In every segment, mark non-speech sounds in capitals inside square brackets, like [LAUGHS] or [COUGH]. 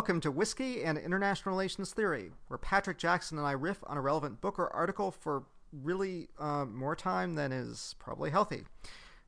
Welcome to Whiskey and International Relations Theory, where Patrick Jackson and I riff on a relevant book or article for really uh, more time than is probably healthy.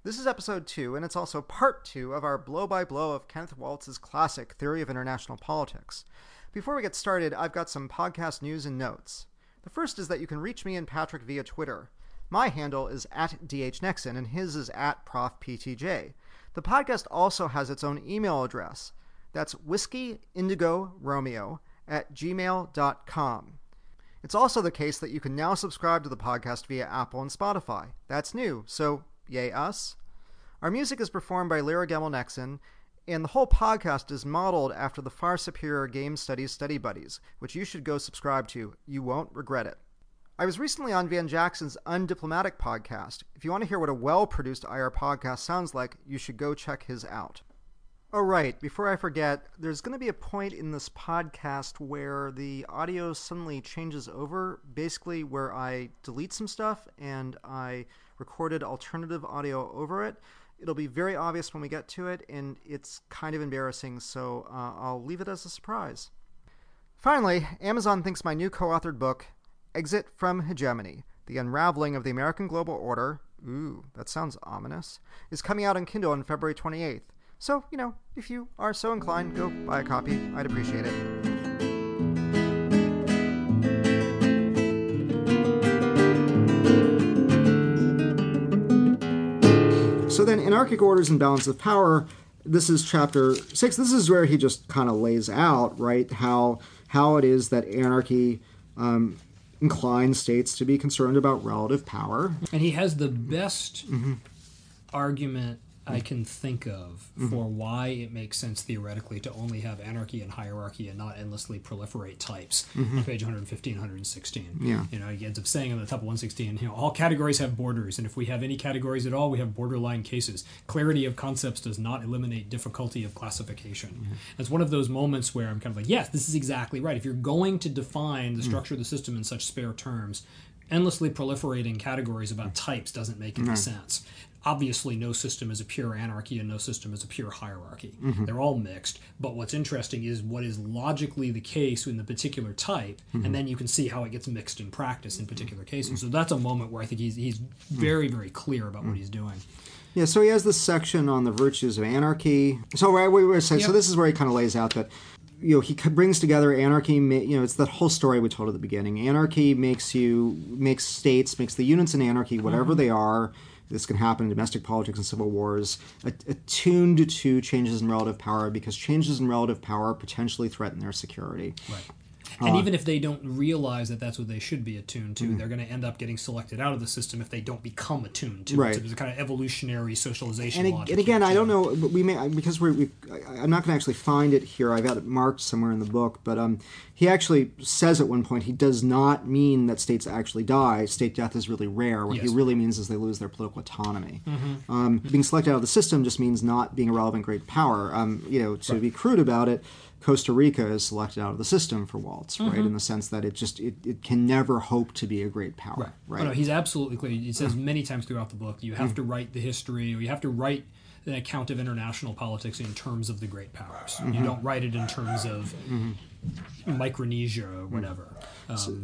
This is episode two, and it's also part two of our blow by blow of Kenneth Waltz's classic Theory of International Politics. Before we get started, I've got some podcast news and notes. The first is that you can reach me and Patrick via Twitter. My handle is at DHNexon, and his is at ProfPTJ. The podcast also has its own email address. That's whiskeyindigoromeo indigo romeo at gmail.com. It's also the case that you can now subscribe to the podcast via Apple and Spotify. That's new, so yay us. Our music is performed by Lyra Gemmel Nexon, and the whole podcast is modeled after the far superior Game Studies Study Buddies, which you should go subscribe to. You won't regret it. I was recently on Van Jackson's Undiplomatic podcast. If you want to hear what a well produced IR podcast sounds like, you should go check his out. Oh, right. Before I forget, there's going to be a point in this podcast where the audio suddenly changes over, basically, where I delete some stuff and I recorded alternative audio over it. It'll be very obvious when we get to it, and it's kind of embarrassing, so uh, I'll leave it as a surprise. Finally, Amazon thinks my new co authored book, Exit from Hegemony The Unraveling of the American Global Order, ooh, that sounds ominous, is coming out on Kindle on February 28th. So, you know, if you are so inclined, go buy a copy. I'd appreciate it. So then, anarchic orders and balance of power. This is chapter six. This is where he just kind of lays out, right, how how it is that anarchy um, inclines states to be concerned about relative power. And he has the best argument I can think of mm-hmm. for why it makes sense theoretically to only have anarchy and hierarchy and not endlessly proliferate types mm-hmm. on page 115, 116. Yeah. You know, he ends up saying on the top of 116, you know, all categories have borders, and if we have any categories at all, we have borderline cases. Clarity of concepts does not eliminate difficulty of classification. It's one of those moments where I'm kind of like, yes, this is exactly right. If you're going to define the mm. structure of the system in such spare terms, endlessly proliferating categories about mm. types doesn't make any sense. Obviously, no system is a pure anarchy and no system is a pure hierarchy. Mm-hmm. They're all mixed. But what's interesting is what is logically the case in the particular type, and mm-hmm. then you can see how it gets mixed in practice in mm-hmm. particular cases. So that's a moment where I think he's, he's mm. very, very clear about what mm. he's doing. Yeah, so he has this section on the virtues of anarchy. So right, we were saying, so this is where he kind of lays out that you know he brings together anarchy. You know, it's that whole story we told at the beginning. Anarchy makes you makes states makes the units in anarchy, whatever they are. This can happen in domestic politics and civil wars, attuned to changes in relative power because changes in relative power potentially threaten their security. Right. And even if they don't realize that that's what they should be attuned to, they're going to end up getting selected out of the system if they don't become attuned to Right. it. So there's a kind of evolutionary socialization and, logic and again, I don't know, but we may because we're, we I'm not going to actually find it here. I've got it marked somewhere in the book, but um, he actually says at one point he does not mean that states actually die. State death is really rare. What Yes. Mm-hmm. he really means is they lose their political autonomy. Um, being selected out of the system just means not being a relevant great power. Um, you know, to be crude about it. Costa Rica is selected out of the system for Waltz, right? Mm-hmm. In the sense that it just it, it can never hope to be a great power, right? Oh, no, he's absolutely clear. He says many times throughout the book, you have to write the history, or you have to write an account of international politics in terms of the great powers. You don't write it in terms of Micronesia or whatever. Um, So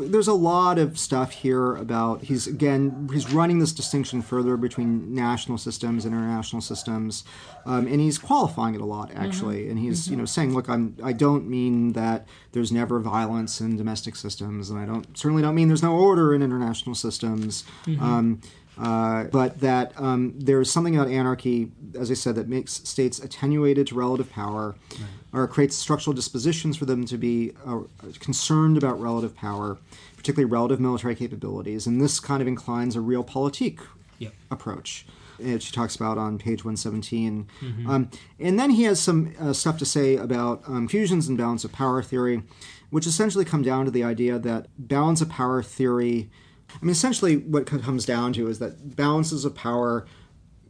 there's a lot of stuff here about he's again he's running this distinction further between national systems and international systems, um, and he's qualifying it a lot actually. And he's you know saying, look, I'm I don't mean that there's never violence in domestic systems, and I don't certainly don't mean there's no order in international systems. Um, uh, but that um, there's something about anarchy, as I said, that makes states attenuated to relative power, or creates structural dispositions for them to be uh, concerned about relative power, particularly relative military capabilities. And this kind of inclines a realpolitik Yep. approach, which he talks about on page 117. Um, and then he has some uh, stuff to say about um, fusions and balance of power theory, which essentially come down to the idea that balance of power theory. I mean, essentially, what comes down to is that balances of power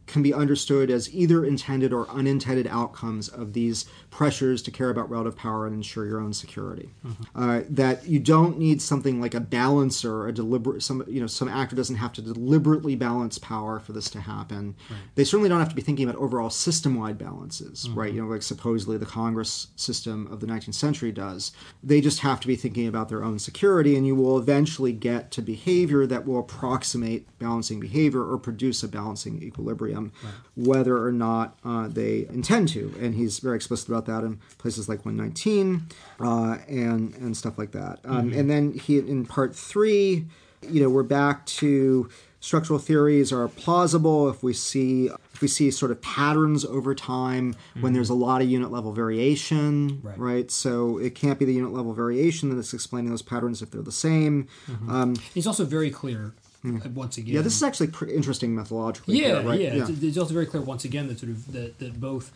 can be understood as either intended or unintended outcomes of these pressures to care about relative power and ensure your own security. Uh, that you don't need something like a balancer, a deliberate some you know some actor doesn't have to deliberately balance power for this to happen. They certainly don't have to be thinking about overall system-wide balances, right? You know, like supposedly the Congress system of the 19th century does. They just have to be thinking about their own security, and you will eventually get to behavior that will approximate balancing behavior or produce a balancing equilibrium, whether or not uh, they intend to. And he's very explicit about that in places like 119 uh, and and stuff like that. Um, And then he in part three, you know, we're back to structural theories are plausible if we see if we see sort of patterns over time when there's a lot of unit level variation Right. right so it can't be the unit level variation that's explaining those patterns if they're the same um, He's also very clear, Hmm. uh, once again. yeah this is actually pretty interesting methodologically yeah, here, right yeah. It's, it's also very clear once again that sort of that, that both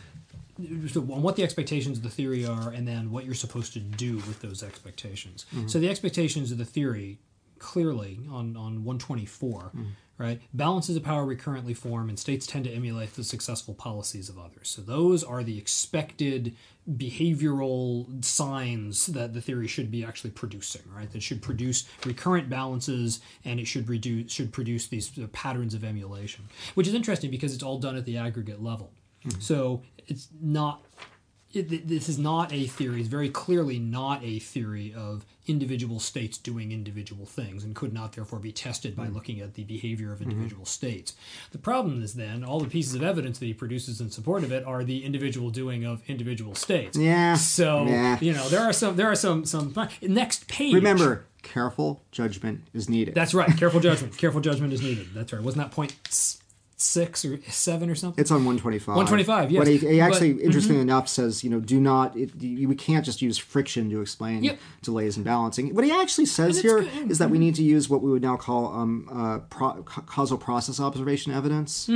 so on what the expectations of the theory are, and then what you're supposed to do with those expectations. Hmm. So the expectations of the theory clearly on on 124. Hmm. Right, balances of power recurrently form, and states tend to emulate the successful policies of others. So those are the expected behavioral signs that the theory should be actually producing. Right, that should produce recurrent balances, and it should reduce should produce these uh, patterns of emulation, which is interesting because it's all done at the aggregate level. So it's not. It, this is not a theory. It's very clearly not a theory of individual states doing individual things, and could not therefore be tested by hmm. looking at the behavior of hmm. individual states. The problem is then all the pieces of evidence that he produces in support of it are the individual doing of individual states. yeah So yeah. you know there are some there are some some next page. remember careful judgment is needed That's right. Careful judgment. Careful judgment is needed. That's right. Wasn't that point six or seven or something? It's on 125. 125, yes. But he, he actually, But- mm-hmm. interestingly enough, says, you know, do not, it, you, we can't just use friction to explain Yep. delays and balancing. What he actually says here good. Mm-hmm. is that we need to use what we would now call um, uh, pro, causal process observation evidence,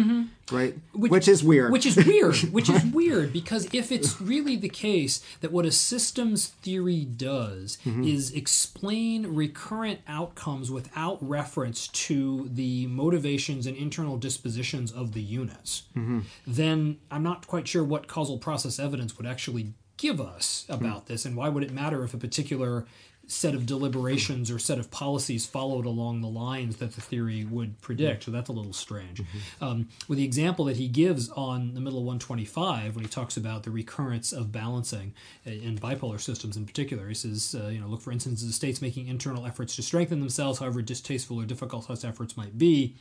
right? Which, is weird. Mm-hmm. Which is weird. [LAUGHS] Which is weird because if it's really the case that what a systems theory does Mm-hmm. is explain recurrent outcomes without reference to the motivations and internal dispositions of the units, Mm-hmm. then I'm not quite sure what causal process evidence would actually give us about Hmm. this and why would it matter if a particular set of deliberations or set of policies followed along the lines that the theory would predict. So that's a little strange. Um, with the example that he gives on the middle of 125, when he talks about the recurrence of balancing in bipolar systems in particular, he says, uh, you know, look for instances of states making internal efforts to strengthen themselves, however distasteful or difficult such efforts might be.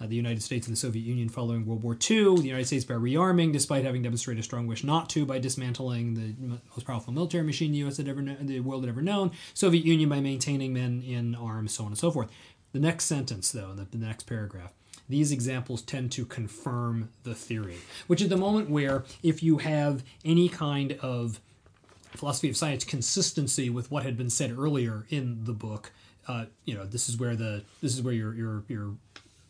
Uh, the United States and the Soviet Union following World War II, the United States by rearming, despite having demonstrated a strong wish not to, by dismantling the most powerful military machine the U.S. had ever, the world had ever known. Soviet Union by maintaining men in arms, so on and so forth. The next sentence, though, the, the next paragraph. These examples tend to confirm the theory, which is the moment where, if you have any kind of philosophy of science consistency with what had been said earlier in the book, uh, you know, this is where the this is where your your your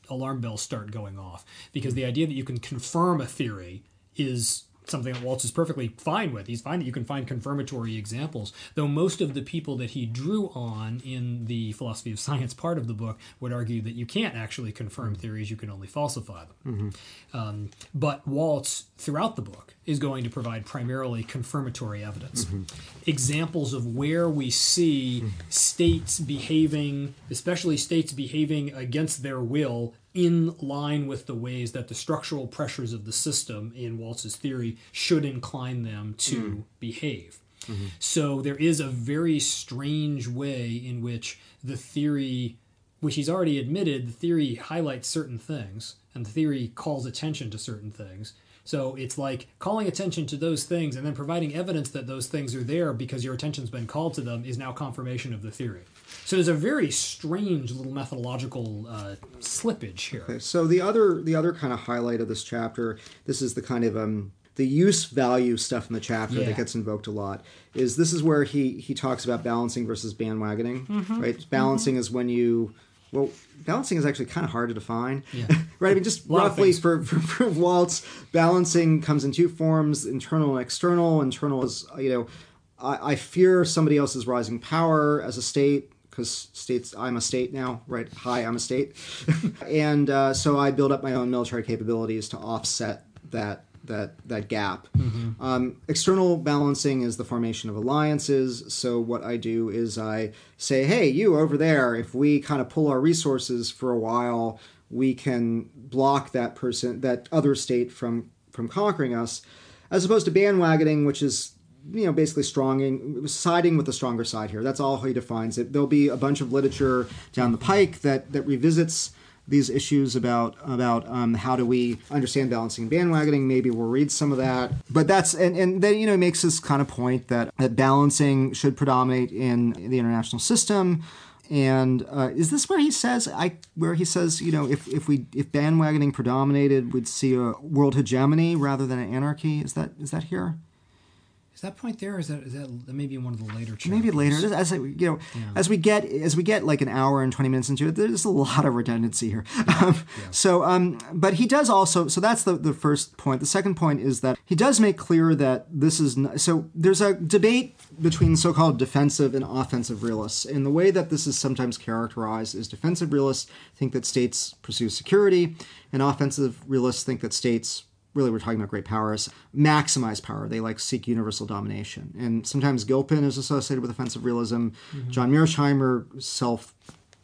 alarm bells start going off because the idea that you can confirm a theory is something that Waltz is perfectly fine with. He's fine that you can find confirmatory examples, though most of the people that he drew on in the philosophy of science part of the book would argue that you can't actually confirm mm-hmm. theories, you can only falsify them. Mm-hmm. Um, but Waltz, throughout the book, is going to provide primarily confirmatory evidence. Mm-hmm. Examples of where we see states behaving, especially states behaving against their will, in line with the ways that the structural pressures of the system, in Waltz's theory, should incline them to hmm. behave. Mm-hmm. So there is a very strange way in which the theory, which he's already admitted, the theory highlights certain things and the theory calls attention to certain things. So it's like calling attention to those things and then providing evidence that those things are there because your attention's been called to them is now confirmation of the theory. So there's a very strange little methodological uh, slippage here. So the other the other kind of highlight of this chapter, this is the kind of um the use value stuff in the chapter Yeah. that gets invoked a lot is this is where he he talks about balancing versus bandwagoning Mm-hmm. right balancing is when you well balancing is actually kind of hard to define Yeah. [LAUGHS] right i mean just roughly for, [LAUGHS] for, for waltz balancing comes in two forms internal and external internal is you know i, I fear somebody else's rising power as a state because states I'm a state now, right? Hi, I'm a state, [LAUGHS] and uh, so I build up my own military capabilities to offset that that that gap. Um, external balancing is the formation of alliances. So what I do is I say, hey, you over there, if we kind of pull our resources for a while, we can block that person, that other state from from conquering us, as opposed to bandwagoning, which is you know basically stronging siding with the stronger side here. That's all he defines it. There'll be a bunch of literature down the pike that that revisits these issues about about um, how do we understand balancing and bandwagoning. Maybe we'll read some of that. But that's and, and then you know makes this kind of point that that balancing should predominate in the international system. And uh, is this where he says I where he says you know if, if we if bandwagoning predominated we'd see a world hegemony rather than an anarchy is that is that here Is that point there? Or is that is that that may be one of the later chapters? maybe later. as you know as we get as we get like an hour and 20 minutes into it there's a lot of redundancy here. [LAUGHS] Um, so um but he does also so that's the the first point. The second point is that he does make clear that this is n so there's a debate between so-called defensive and offensive realists. And the way that this is sometimes characterized is defensive realists think that states pursue security and offensive realists think that states really we're talking about great powers maximize power they like seek universal domination and sometimes gilpin is associated with offensive realism john mearsheimer self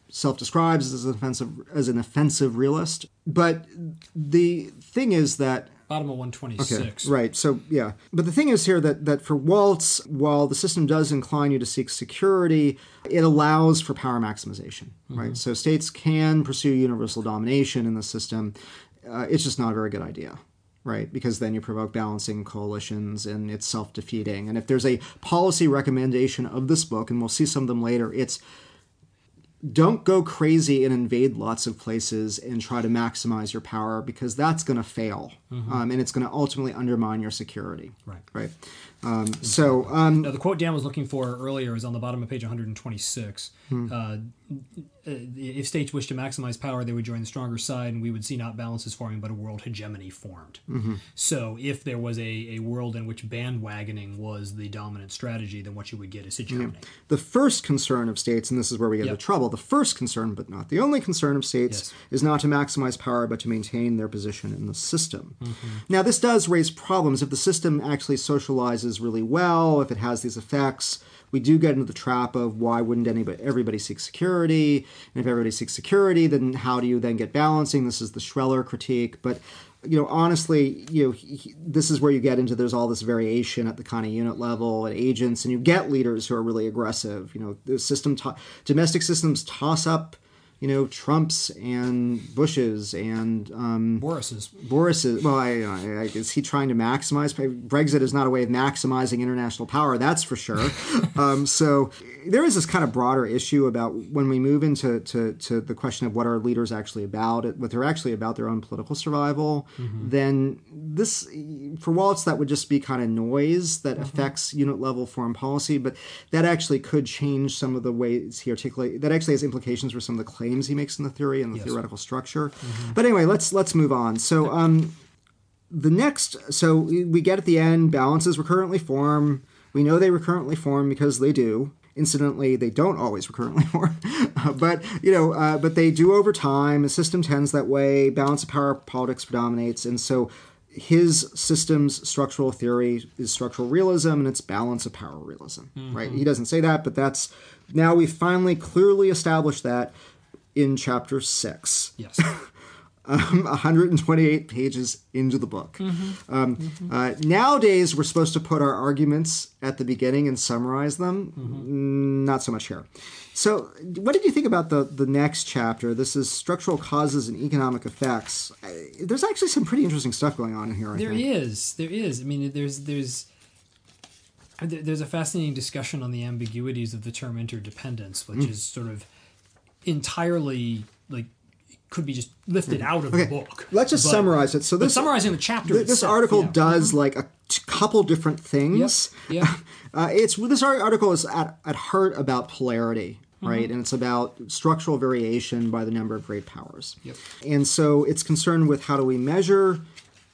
self-describes as an offensive as an offensive realist but the thing is that Bottom of one twenty six. Right. So yeah, but the thing is here that that for Waltz, while the system does incline you to seek security, it allows for power maximization. Right. So states can pursue universal domination in the system. Uh, it's just not a very good idea. Right, because then you provoke balancing coalitions and it's self defeating. And if there's a policy recommendation of this book, and we'll see some of them later, it's don't go crazy and invade lots of places and try to maximize your power because that's going to fail um, and it's going to ultimately undermine your security Right. right um, so um, Now, the quote Dan was looking for earlier is on the bottom of page 126. Hmm. Uh, if states wish to maximize power, they would join the stronger side, and we would see not balances forming, but a world hegemony formed. Mm-hmm. So, if there was a, a world in which bandwagoning was the dominant strategy, then what you would get is hegemony. the first concern of states and this is where we get Yep. into trouble the first concern but not the only concern of states Yes. is not to maximize power but to maintain their position in the system Mm-hmm. now this does raise problems. If the system actually socializes really well if it has these effects we do get into the trap of why wouldn't anybody everybody seek security? And if everybody seeks security then how do you then get balancing? This is the Schweller critique. But you know honestly you know he, he- this is where you get into there's all this variation at the kind of unit level and agents and you get leaders who are really aggressive. You know the system to- domestic systems toss up you know trumps and bushes and um Boris is well. I, I, I, is he trying to maximize? Brexit is not a way of maximizing international power. That's for sure. [LAUGHS] um, so there is this kind of broader issue about when we move into to, to the question of what are leaders actually about, what they're actually about their own political survival. Mm-hmm. Then this, for Waltz, that would just be kind of noise that mm-hmm. affects unit level foreign policy. But that actually could change some of the ways he articulates. That actually has implications for some of the claims he makes in the theory and the theoretical structure. Mm-hmm. But anyway, let's let's move on. So. Um, the next so we get at the end balances recurrently form we know they recurrently form because they do incidentally they don't always recurrently [LAUGHS] form but you know uh, but they do over time. The system tends that way. Balance of power politics predominates. And so his system's structural theory is structural realism and it's balance of power realism right? He doesn't say that but that's now we finally clearly established that in chapter six. Yes. [LAUGHS] um, [LAUGHS] 128 pages into the book. Um, uh, nowadays, we're supposed to put our arguments at the beginning and summarize them. Mm, Not so much here. So, what did you think about the, the next chapter? This is structural causes and economic effects. There's actually some pretty interesting stuff going on in here. I There think. is, there is. I mean, there's there's there's a fascinating discussion on the ambiguities of the term interdependence, which is sort of entirely like could be just lifted out of the book. Let's just But- summarize it. So this summarizing the chapter, th- this itself, article does like a t- couple different things. Yep. Yeah. [LAUGHS] Uh, it's this article is at, at heart about polarity, Mm-hmm. right? And it's about structural variation by the number of great powers. Yep. And so it's concerned with how do we measure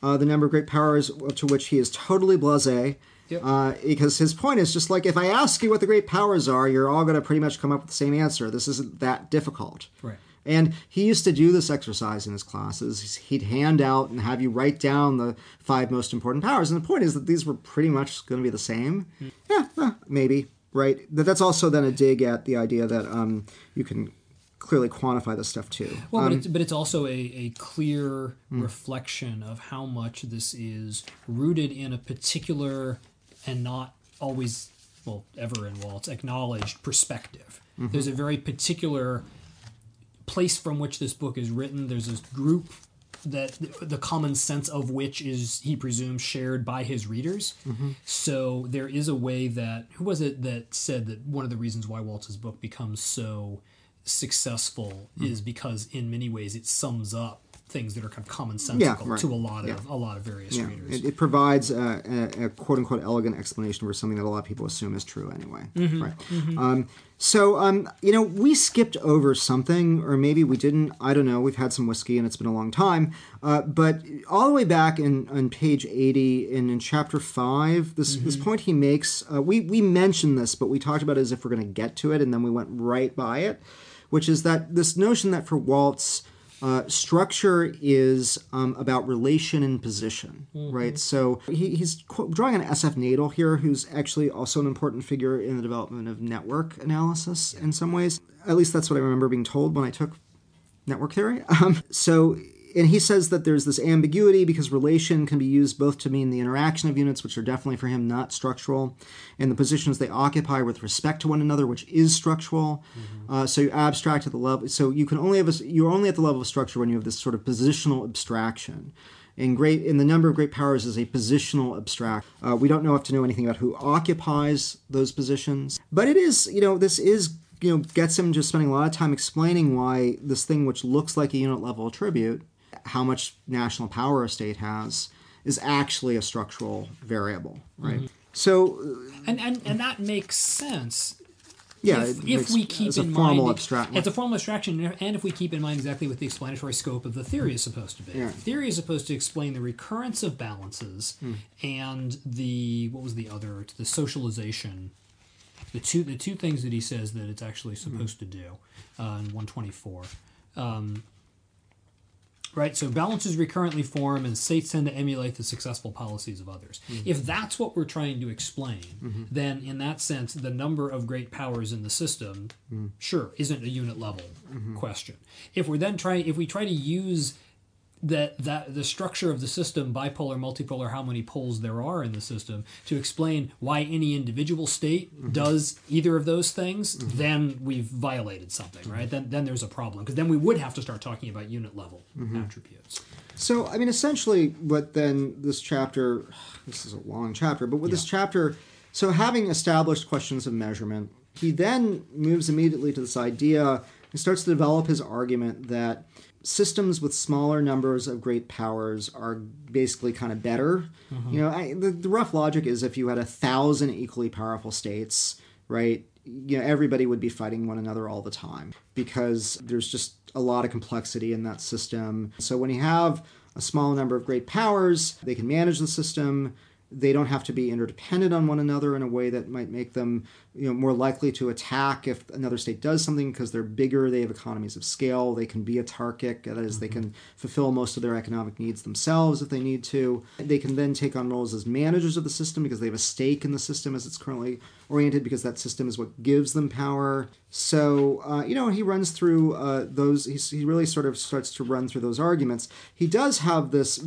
uh, the number of great powers, to which he is totally blasé. Yep. Uh, because his point is just like if I ask you what the great powers are, you're all going to pretty much come up with the same answer. This isn't that difficult. Right. And he used to do this exercise in his classes. He'd hand out and have you write down the five most important powers. And the point is that these were pretty much going to be the same. Yeah, eh, maybe. Right. But that's also then a dig at the idea that um, you can clearly quantify this stuff too. Well, Um, but, it's, but it's also a, a clear reflection of how much this is rooted in a particular and not always, well, ever in Waltz's acknowledged perspective. There's a very particular place from which this book is written. There's this group that the common sense of which is he presumes shared by his readers. So there is a way that who was it that said that one of the reasons why Waltz's book becomes so successful is because in many ways it sums up things that are kind of commonsensical right. to a lot Yeah. of a lot of various yeah, readers. it, it provides a, a, a quote unquote elegant explanation for something that a lot of people assume is true anyway. Mm-hmm. Right. Um, so, um, you know, we skipped over something, or maybe we didn't. I don't know. We've had some whiskey and it's been a long time. Uh, but all the way back in on page 80 in, in chapter 5, this, this Mm-hmm. point he makes, uh, we, we mentioned this, but we talked about it as if we're going to get to it, and then we went right by it, which is that this notion that for Waltz, uh, structure is um, about relation and position, right? So he, he's qu- drawing on S.F. Nadel here, who's actually also an important figure in the development of network analysis in some ways. At least that's what I remember being told when I took network theory. [LAUGHS] Um, so, and he says that there's this ambiguity because relation can be used both to mean the interaction of units, which are definitely for him not structural, and the positions they occupy with respect to one another, which is structural. Uh, so you abstract at the level. So you can only have a, you're only at the level of structure when you have this sort of positional abstraction. In great, in the number of great powers is a positional abstract. Uh, we don't know have to know anything about who occupies those positions, but it is, you know, this is you know gets him just spending a lot of time explaining why this thing which looks like a unit level attribute how much national power a state has is actually a structural variable right? So and, and and that makes sense. Yeah if, makes- we keep in formal mind abstract it's a formal abstraction and if we keep in mind exactly what the explanatory scope of the theory is supposed to be. Yeah. theory is supposed to explain the recurrence of balances Hmm. and the what was the other the socialization. The two the two things that he says that it's actually Hmm. supposed to do uh, in 124 um, Right, so balances recurrently form, and states tend to emulate the successful policies of others. Mm-hmm. If that's what we're trying to explain, mm-hmm. then in that sense, the number of great powers in the system, mm. sure, isn't a unit level mm-hmm. question. If we're then trying, if we try to use that that the structure of the system, bipolar, multipolar, how many poles there are in the system, to explain why any individual state mm-hmm. does either of those things, mm-hmm. then we've violated something, right? Then then there's a problem because then we would have to start talking about unit level mm-hmm. attributes. So, I mean, essentially, what then this chapter, [SIGHS] this is a long chapter, but with this chapter, so having established questions of measurement, he then moves immediately to this idea, he starts to develop his argument that systems with smaller numbers of great powers are basically kind of better. Mm-hmm. You know, I, the, the rough logic is if you had a thousand equally powerful states, right? You know, everybody would be fighting one another all the time because there's just a lot of complexity in that system. So when you have a small number of great powers, they can manage the system. They don't have to be interdependent on one another in a way that might make them, you know, more likely to attack if another state does something because they're bigger. They have economies of scale. They can be autarkic, that is, they can fulfill most of their economic needs themselves if they need to. They can then take on roles as managers of the system because they have a stake in the system as it's currently oriented because that system is what gives them power. So, uh, you know, he runs through uh, those, he really sort of starts to run through those arguments. He does have this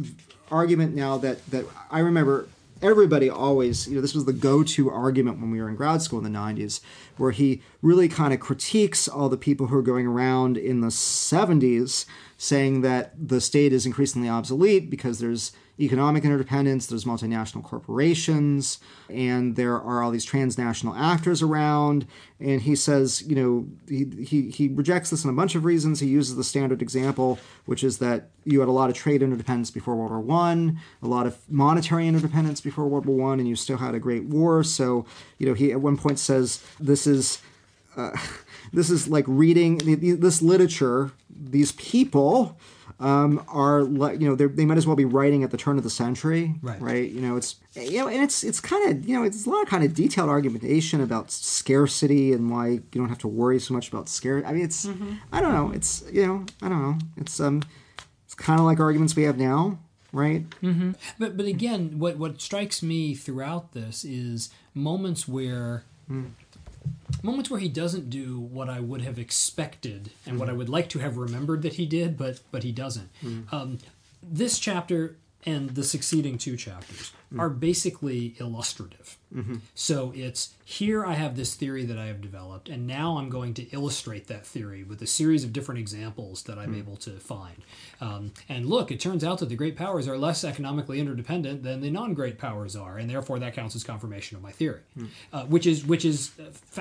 argument now that, that I remember everybody always, you know, this was the go to argument when we were in grad school in the 90s, where he really kind of critiques all the people who are going around in the 70s saying that the state is increasingly obsolete because there's economic interdependence, there's multinational corporations, and there are all these transnational actors around. And he says, you know, he, he, he rejects this in a bunch of reasons. He uses the standard example, which is that you had a lot of trade interdependence before World War One, a lot of monetary interdependence before World War One, and you still had a great war. So, you know, he at one point says this is uh, [LAUGHS] this is like reading this literature. These people um, are le- you know they're- might as well be writing at the turn of the century, Right. Right. You know, it's you know, and it's it's kind of you know it's a lot of kind of detailed argumentation about scarcity and why you don't have to worry so much about scarcity. I mean, it's I don't know. It's you know I don't know. It's um it's kind of like arguments we have now, right? Mm-hmm. But but again, what what strikes me throughout this is moments where moments where he doesn't do what I would have expected and what I would like to have remembered that he did, but but he doesn't. Um, this chapter and the succeeding two chapters are basically illustrative. So it's here I have this theory that I have developed, and now I'm going to illustrate that theory with a series of different examples that I'm able to find. Um, and look, it turns out that the great powers are less economically interdependent than the non-great powers are, and therefore that counts as confirmation of my theory, uh, which is which is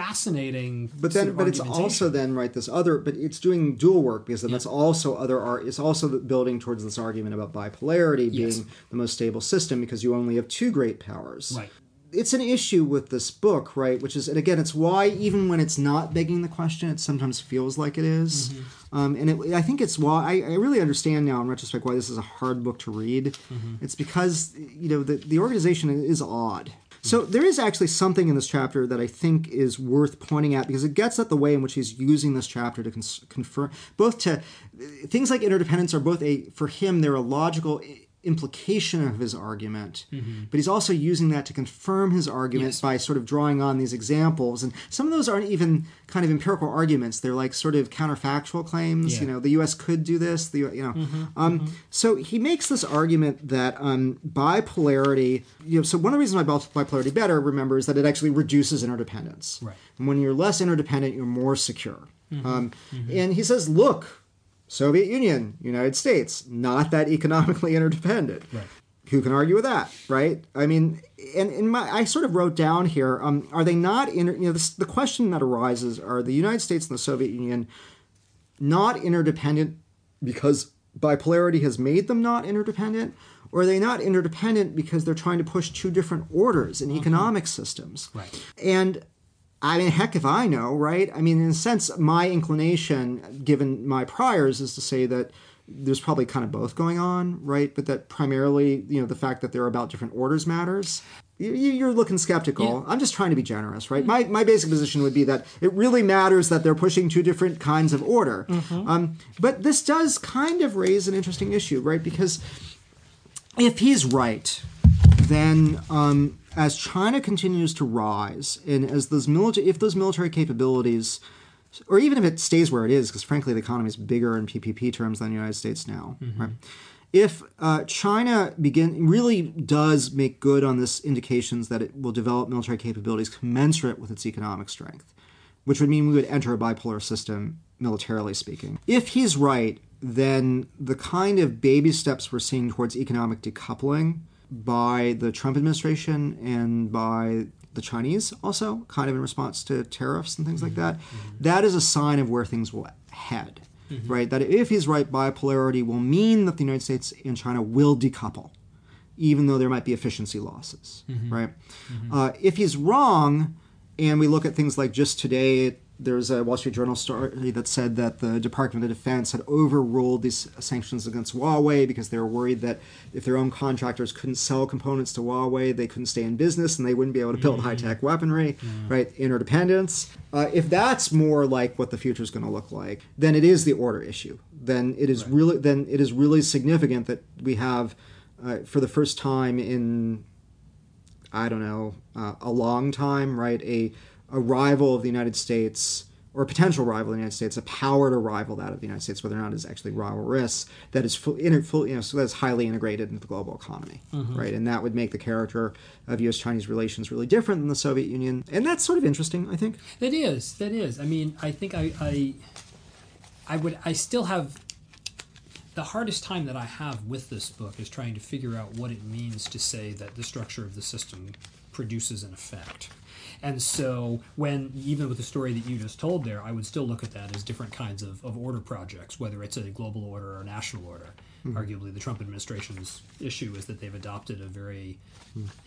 fascinating. But then, but it's also then right this other, but it's doing dual work because then that's also other art. It's also building towards this argument about bipolarity being Yes. the most stable system because you only have two great powers. right. It's an issue with this book, right? Which is, and again, it's why even when it's not begging the question, it sometimes feels like it is. Mm-hmm. Um, and it, I think it's why I, I really understand now in retrospect why this is a hard book to read. Mm-hmm. It's because you know the the organization is odd. So there is actually something in this chapter that I think is worth pointing at because it gets at the way in which he's using this chapter to cons- confirm both to things like interdependence are both a for him they're a logical implication of his argument, but he's also using that to confirm his argument Yes. by sort of drawing on these examples. And some of those aren't even kind of empirical arguments; they're like sort of counterfactual claims. You know, the U.S. could do this. The you know, um, so he makes this argument that um, bipolarity. You know, so one of the reasons why bi- bipolarity better, remember, is that it actually reduces interdependence. Right. And when you're less interdependent, you're more secure. Um, And he says, look. Soviet Union, United States, not that economically [LAUGHS] interdependent. Right. Who can argue with that, right? I mean, and in my, I sort of wrote down here: um, Are they not? Inter, you know, this, the question that arises: Are the United States and the Soviet Union not interdependent because bipolarity has made them not interdependent, or are they not interdependent because they're trying to push two different orders in economic systems? Right. And I mean, heck, if I know, right? I mean, in a sense, my inclination, given my priors, is to say that there's probably kind of both going on, right? But that primarily, you know, the fact that they're about different orders matters. You- you- You're looking skeptical. I'm just trying to be generous, right? My, my basic position would be that it really matters that they're pushing two different kinds of order. Um, but this does kind of raise an interesting issue, right? Because if he's right, then um, as China continues to rise, and as those military, if those military capabilities, or even if it stays where it is, because frankly the economy is bigger in PPP terms than the United States now, right? If uh, China begin really does make good on this indications that it will develop military capabilities commensurate with its economic strength, which would mean we would enter a bipolar system militarily speaking. If he's right, then the kind of baby steps we're seeing towards economic decoupling by the Trump administration and by the Chinese also, kind of in response to tariffs and things like that, mm-hmm. Mm-hmm. that is a sign of where things will head. Mm-hmm. Right? That if he's right, bipolarity will mean that the United States and China will decouple even though there might be efficiency losses, right? Uh, if he's wrong, and we look at things like just today, there's a Wall Street Journal story that said that the Department of Defense had overruled these sanctions against Huawei because they were worried that if their own contractors couldn't sell components to Huawei, they couldn't stay in business and they wouldn't be able to build high tech weaponry, right? Interdependence. Uh, if that's more like what the future is going to look like, then it is the order issue. Then it is really then it is really significant that we have uh, for the first time in I don't know uh, a long time, right? A a rival of the United States or a potential rival of the United States, a power to rival that of the United States, whether or not it's actually rivalrous, that is full, inter, full you know, so that's highly integrated into the global economy, mm-hmm. right? And that would make the character of U.S.-Chinese relations really different than the Soviet Union, and that's sort of interesting, I think. That is, that is. I mean, I think I, I, I would, I still have. The hardest time that I have with this book is trying to figure out what it means to say that the structure of the system produces an effect. And so, when even with the story that you just told there, I would still look at that as different kinds of, of order projects, whether it's a global order or a national order. Arguably, the Trump administration's issue is that they've adopted a very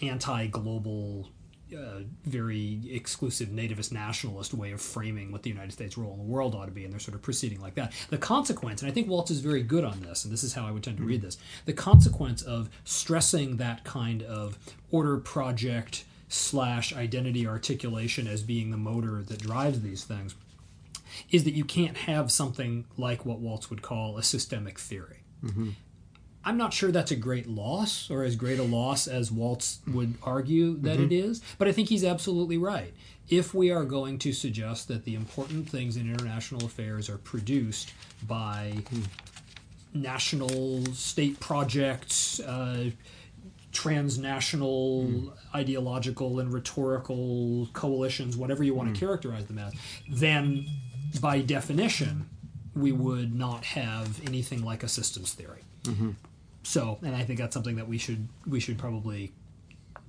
anti global uh, very exclusive nativist nationalist way of framing what the United States role in the world ought to be, and they're sort of proceeding like that. The consequence, and I think Waltz is very good on this, and this is how I would tend to read this the consequence of stressing that kind of order project slash identity articulation as being the motor that drives these things is that you can't have something like what Waltz would call a systemic theory. Mm-hmm. I'm not sure that's a great loss or as great a loss as Waltz would argue that it mm-hmm. is, but I think he's absolutely right. If we are going to suggest that the important things in international affairs are produced by hmm. national state projects, uh, transnational hmm. ideological and rhetorical coalitions, whatever you want to hmm. characterize them as, then by definition, we would not have anything like a systems theory. Mm-hmm. So, and I think that's something that we should we should probably.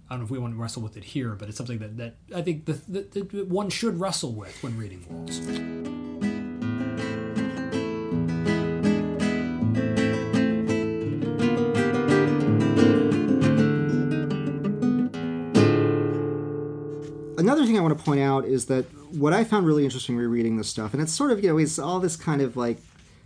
I don't know if we want to wrestle with it here, but it's something that, that I think the, the, the one should wrestle with when reading Waltz. Thing I want to point out is that what I found really interesting rereading this stuff, and it's sort of, you know, it's all this kind of like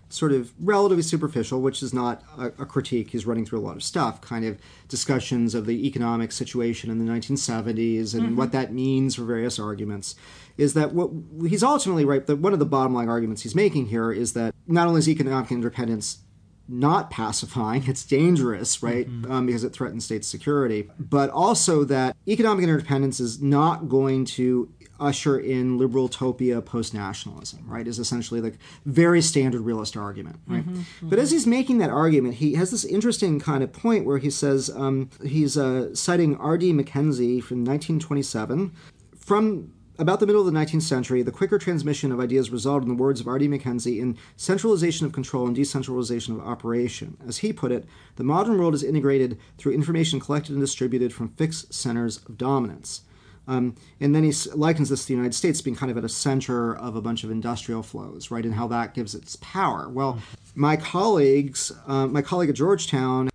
sort of relatively superficial, which is not a, a critique. He's running through a lot of stuff, kind of discussions of the economic situation in the 1970s and mm-hmm. what that means for various arguments. Is that what he's ultimately right? That one of the bottom line arguments he's making here is that not only is economic independence not pacifying, it's dangerous, right? Um, because it threatens state security, but also that economic interdependence is not going to usher in liberal utopia post nationalism, right? Is essentially like very standard realist argument, right? But as he's making that argument, he has this interesting kind of point where he says um, he's uh, citing R.D. McKenzie from 1927 from about the middle of the 19th century, the quicker transmission of ideas resulted, in the words of R.D. McKenzie, in centralization of control and decentralization of operation. As he put it, the modern world is integrated through information collected and distributed from fixed centers of dominance. Um, and then he likens this to the United States being kind of at a center of a bunch of industrial flows, right, and how that gives its power. Well, my colleagues, uh, my colleague at Georgetown,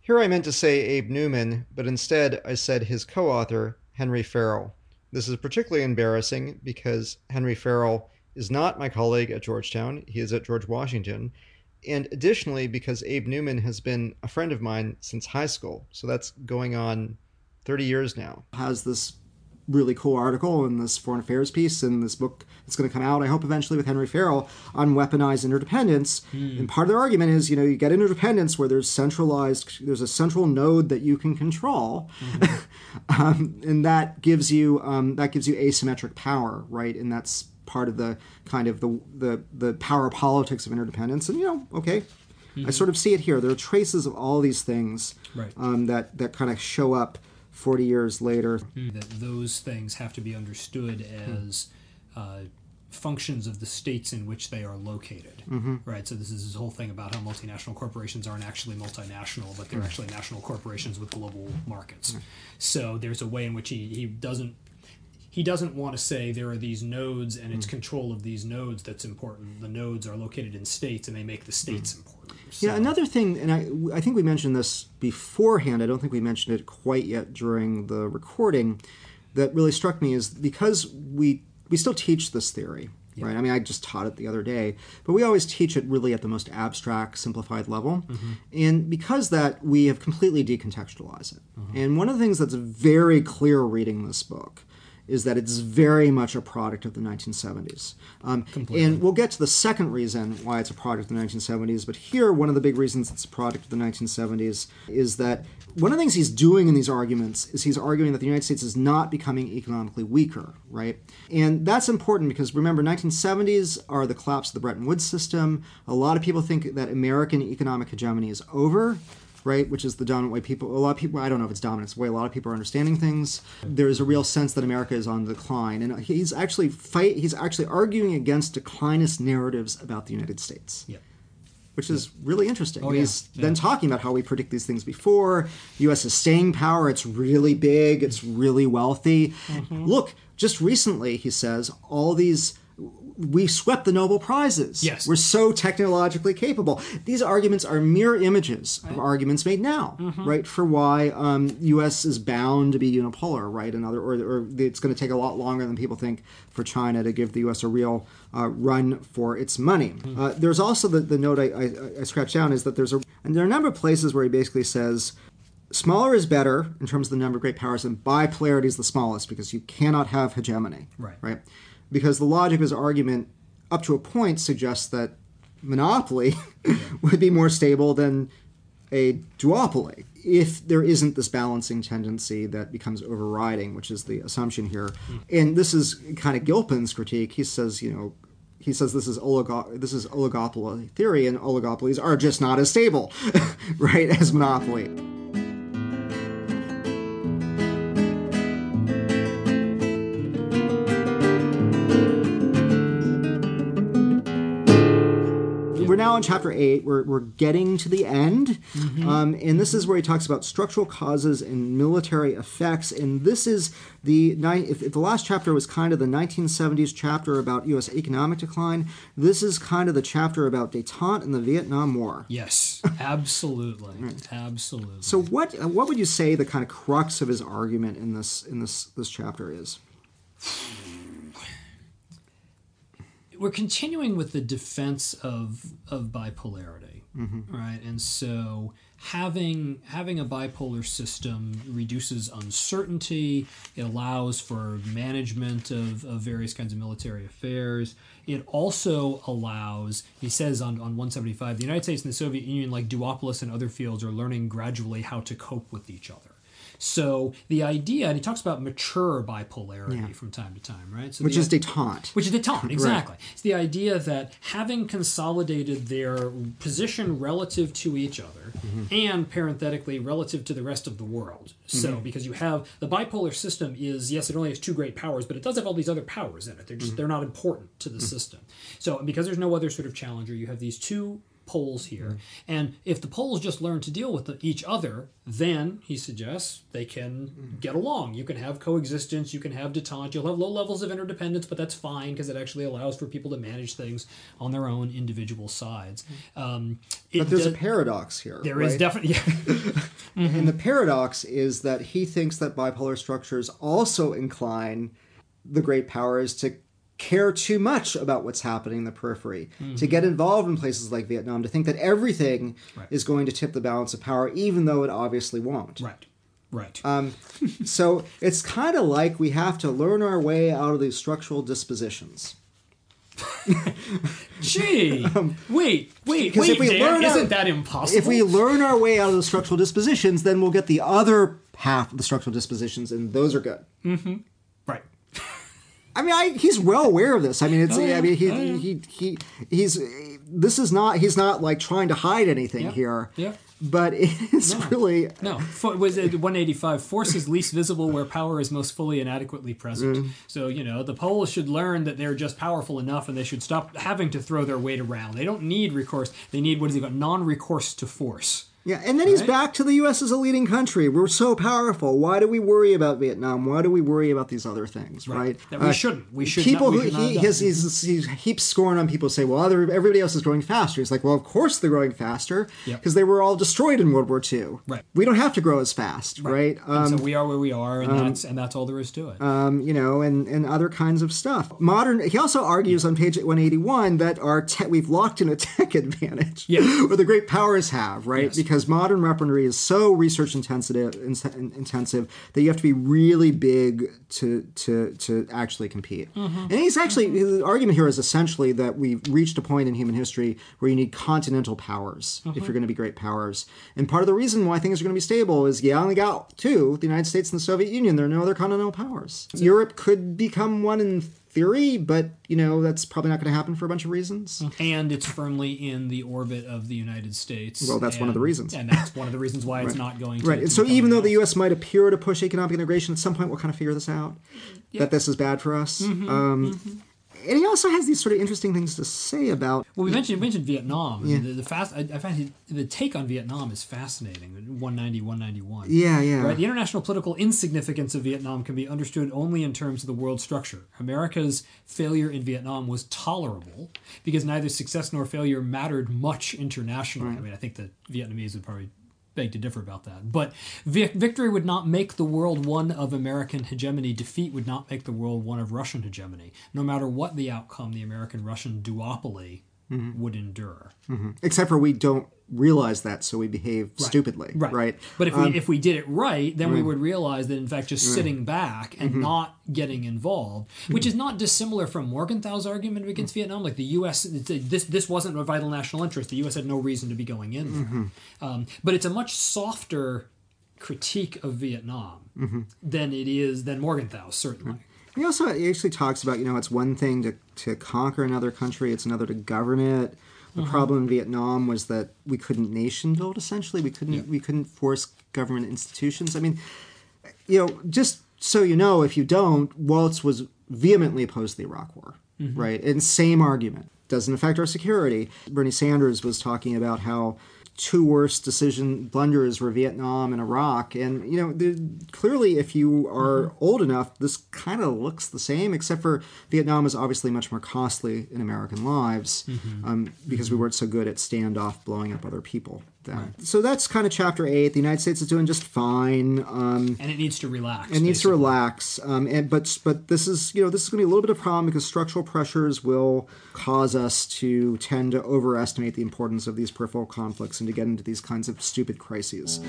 here I meant to say Abe Newman, but instead I said his co author, Henry Farrell. This is particularly embarrassing because Henry Farrell is not my colleague at Georgetown, he is at George Washington. And additionally, because Abe Newman has been a friend of mine since high school. So that's going on 30 years now. Has this really cool article in this foreign affairs piece in this book that's going to come out, I hope eventually with Henry Farrell on weaponized interdependence. And part of their argument is, you know, you get interdependence where there's centralized, there's a central node that you can control, [LAUGHS] um, and that gives you um, that gives you asymmetric power, right? And that's part of the kind of the the the power politics of interdependence. And you know, okay. I sort of see it here. There are traces of all these things Right. um, that that kind of show up 40 years later. Hmm. that those things have to be understood hmm. as uh, functions of the states in which they are located. Mm-hmm. Right. So this is this whole thing about how multinational corporations aren't actually multinational, but they're actually national corporations with global markets. Hmm. So there's a way in which he, he doesn't. He doesn't want to say there are these nodes and it's hmm. control of these nodes that's important. The nodes are located in states and they make the states hmm. important. Yeah, another thing, and I, I think we mentioned this beforehand. I don't think we mentioned it quite yet during the recording. That really struck me is because we we still teach this theory, right? I mean, I just taught it the other day, but we always teach it really at the most abstract, simplified level, mm-hmm. and because that we have completely decontextualized it. Mm-hmm. And one of the things that's very clear reading this book is that it's very much a product of the 1970s. Um, and we'll get to the second reason why it's a product of the 1970s, but here, one of the big reasons it's a product of the 1970s is that one of the things he's doing in these arguments is he's arguing that the United States is not becoming economically weaker, right? And that's important because remember, 1970s are the collapse of the Bretton Woods system. A lot of people think that American economic hegemony is over right? Which is the dominant way people, a lot of people, I don't know if it's dominant, it's the way a lot of people are understanding things. There's a real sense that America is on the decline. And he's actually fight, he's actually arguing against declinist narratives about the United States. Yeah. Which is really interesting. And yeah. He's then talking about how we predict these things before. The U.S. is staying power. It's really big. It's really wealthy. Mm-hmm. Look, just recently, he says, all these we swept the Nobel Prizes. Yes. We're so technologically capable. These arguments are mere images of arguments made now, Mm-hmm. right? For why um, U.S. is bound to be unipolar, right? Another, or, or it's going to take a lot longer than people think for China to give the U.S. a real uh, run for its money. Mm-hmm. Uh, there's also the, the note I, I, I scratched down is that there's a, and there are a number of places where he basically says, smaller is better in terms of the number of great powers, and bipolarity is the smallest because you cannot have hegemony. Right. Right. Because the logic of his argument, up to a point, suggests that monopoly [LAUGHS] would be more stable than a duopoly if there isn't this balancing tendency that becomes overriding, which is the assumption here. Hmm. And this is kind of Gilpin's critique. He says, you know, he says this is oligo- this is oligopoly theory, and oligopolies are just not as stable, [LAUGHS] right, as monopoly. We're now in chapter eight. We're, we're getting to the end. Um, and this is where he talks about structural causes and military effects. And this is the, if, if the last chapter was kind of the 1970s chapter about U.S. economic decline, this is kind of the chapter about detente and the Vietnam War. Yes, [LAUGHS] absolutely, absolutely. So what uh, what would you say the kind of crux of his argument in this in this this chapter is? We're continuing with the defense of of bipolarity, mm-hmm. right? And so having having a bipolar system reduces uncertainty. It allows for management of, of various kinds of military affairs. It also allows, he says on, on 175, the United States and the Soviet Union, like duopolists and other fields, are learning gradually how to cope with each other. So the idea, and he talks about mature bipolarity from time to time, right? So Which the- is detente. which is detente, [LAUGHS] exactly. It's the idea that having consolidated their position relative to each other mm-hmm. and parenthetically relative to the rest of the world. So, mm-hmm. because you have the bipolar system is yes, it only has two great powers, but it does have all these other powers in it. They're just mm-hmm. they're not important to the system. So, because there's no other sort of challenger, you have these two poles here. Mm-hmm. And if the poles just learn to deal with the, each other, then he suggests they can mm-hmm. get along. You can have coexistence, you can have detente, you'll have low levels of interdependence, but that's fine because it actually allows for people to manage things on their own individual sides. Mm-hmm. Um, it But there's a paradox here. there is right? definitely yeah. [LAUGHS] And the paradox is that he thinks that bipolar structures also incline the great powers to care too much about what's happening in the periphery, to mm-hmm. get involved in places like Vietnam, to think that everything Right. is going to tip the balance of power, even though it obviously won't. right, right. Um, [LAUGHS] so it's kind of like we have to learn our way out of these structural dispositions. [LAUGHS] Gee, um, wait, wait, because wait, if we Dan, learn isn't our- that impossible? If we learn our way out of the structural dispositions, then we'll get the other half of the structural dispositions, and those are good. right. I mean, I, he's well aware of this. I mean, it's. Oh, yeah. I mean, he, Oh, yeah. he he he's. This is not. He's not like trying to hide anything Yeah. here. Yeah. But it's [LAUGHS] really. No, for, was it 185? Force is least visible where power is most fully and adequately present. Mm. So you know the poles should learn that they're just powerful enough, and they should stop having to throw their weight around. They don't need recourse. They need what is it? Non-recourse to force. Yeah, and then he's Right? back to the U.S. as a leading country. We're so powerful. Why do we worry about Vietnam? Why do we worry about these other things? Right? That we Uh, shouldn't. We should. people not, we who should he, have his, done. he's, he's heaps scoring on people who say, well, other, everybody else is growing faster. He's like, well, of course they're growing faster Yep. because they were all destroyed in World War II. Right. We don't have to grow as fast, right? And Um, so we are where we are, and that's and that's all there is to it. um, you know, and, and other kinds of stuff. Modern. He also argues on page 181 that our te- we've locked in a [LAUGHS] tech advantage, Yeah. [LAUGHS] or the great powers have, right? Yes. Because modern weaponry is so research intensive, intensive that you have to be really big to to to actually compete. Mm-hmm. And he's actually the argument here is essentially that we've reached a point in human history where you need continental powers Mm-hmm. if you're going to be great powers. And part of the reason why things are going to be stable is you only got two: the United States and the Soviet Union. There are no other continental powers. Europe could become one in theory, but you know that's probably not going to happen for a bunch of reasons. and it's firmly in the orbit of the United States. Well, that's one of the reasons. and that's one of the reasons why it's not going to. Right. And so even though the. U.S. might appear to push economic integration, at some point we'll kind of figure this out that this is bad for us. Mm-hmm. Um, and he also has these sort of interesting things to say about. Well, we mentioned mentioned Vietnam. Yeah. The, the fast, I, I find the take on Vietnam is fascinating. 190, 191. Yeah, yeah. Right. The international political insignificance of Vietnam can be understood only in terms of the world structure. America's failure in Vietnam was tolerable because neither success nor failure mattered much internationally. Right. I mean, I think the Vietnamese would probably beg to differ about that. But victory would not make the world one of American hegemony. Defeat would not make the world one of Russian hegemony. No matter what the outcome, the American Russian duopoly mm-hmm. would endure. Mm-hmm. Except for we don't realize that, so we behave right. stupidly. Right. right. But if um, we if we did it right, then we would realize that in fact just sitting back and mm-hmm. not getting involved, which is not dissimilar from Morgenthau's argument against mm-hmm. Vietnam. Like the U.S. this this wasn't a vital national interest. The U.S. had no reason to be going in there. Mm-hmm. Um, but it's a much softer critique of Vietnam mm-hmm. than it is than Morgenthau certainly. He also actually talks about you know it's one thing to to conquer another country, it's another to govern it the mm-hmm. problem in Vietnam was that we couldn't nation build. Essentially, we couldn't yeah. we couldn't force government institutions. I mean, you know, just so you know, if you don't, Waltz was vehemently opposed to the Iraq War, mm-hmm. right? And same argument doesn't affect our security. Bernie Sanders was talking about how two worst decision blunders were Vietnam and Iraq. And, you know, clearly, if you are mm-hmm. old enough, this kind of looks the same, except for Vietnam is obviously much more costly in American lives mm-hmm. um, because mm-hmm. we weren't so good at standoff blowing up other people that. Right. So that's kind of chapter eight. The United States is doing just fine, um, and it needs to relax. It basically. needs to relax. Um, and but but this is you know this is going to be a little bit of a problem because structural pressures will cause us to tend to overestimate the importance of these peripheral conflicts and to get into these kinds of stupid crises.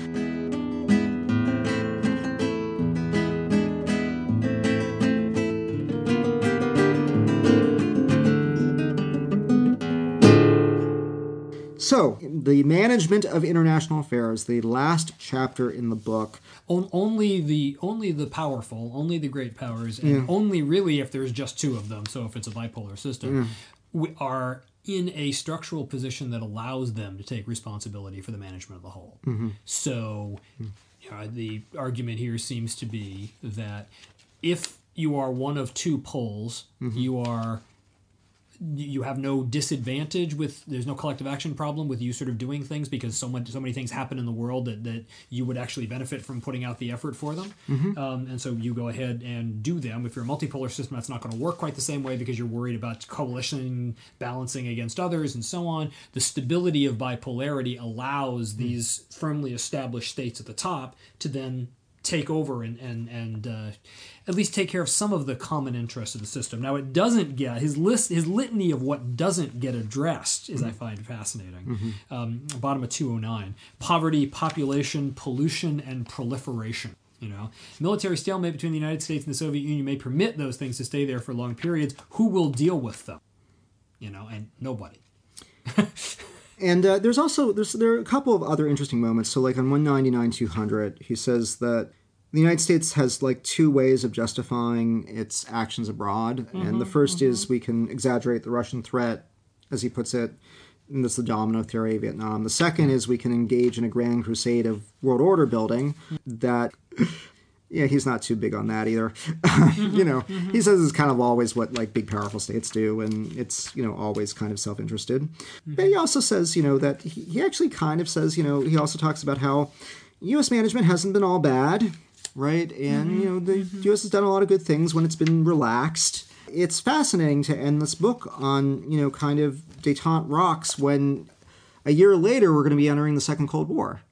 So, the management of international affairs, the last chapter in the book. only the only the powerful, only the great powers, and yeah. only really if there's just two of them. So if it's a bipolar system, yeah. we are in a structural position that allows them to take responsibility for the management of the whole. Mm-hmm. So, you know, the argument here seems to be that if you are one of two poles, mm-hmm. you are you have no disadvantage with there's no collective action problem with you sort of doing things because so much so many things happen in the world that, that you would actually benefit from putting out the effort for them mm-hmm. um, and so you go ahead and do them if you're a multipolar system that's not going to work quite the same way because you're worried about coalition balancing against others and so on the stability of bipolarity allows mm-hmm. these firmly established states at the top to then take over and and and uh, at least take care of some of the common interests of the system. Now, it doesn't get his list, his litany of what doesn't get addressed is mm-hmm. I find fascinating. Mm-hmm. Um, bottom of two hundred nine: poverty, population, pollution, and proliferation. You know, military stalemate between the United States and the Soviet Union may permit those things to stay there for long periods. Who will deal with them? You know, and nobody. [LAUGHS] and uh, there's also there's there are a couple of other interesting moments. So like on 199 200, he says that the United States has like two ways of justifying its actions abroad, mm-hmm, and the 1st mm-hmm. is we can exaggerate the Russian threat, as he puts it. And that's the domino theory of Vietnam. The second is we can engage in a grand crusade of world order building that yeah, he's not too big on that either. [LAUGHS] Mm-hmm, you know, mm-hmm. he says it's kind of always what like big powerful states do, and it's you know always kind of self interested. Mm-hmm. But he also says you know that he, he actually kind of says you know he also talks about how U.S. management hasn't been all bad, right? And mm-hmm, you know the mm-hmm. U.S. has done a lot of good things when it's been relaxed. It's fascinating to end this book on you know kind of detente rocks when a year later we're going to be entering the second Cold War.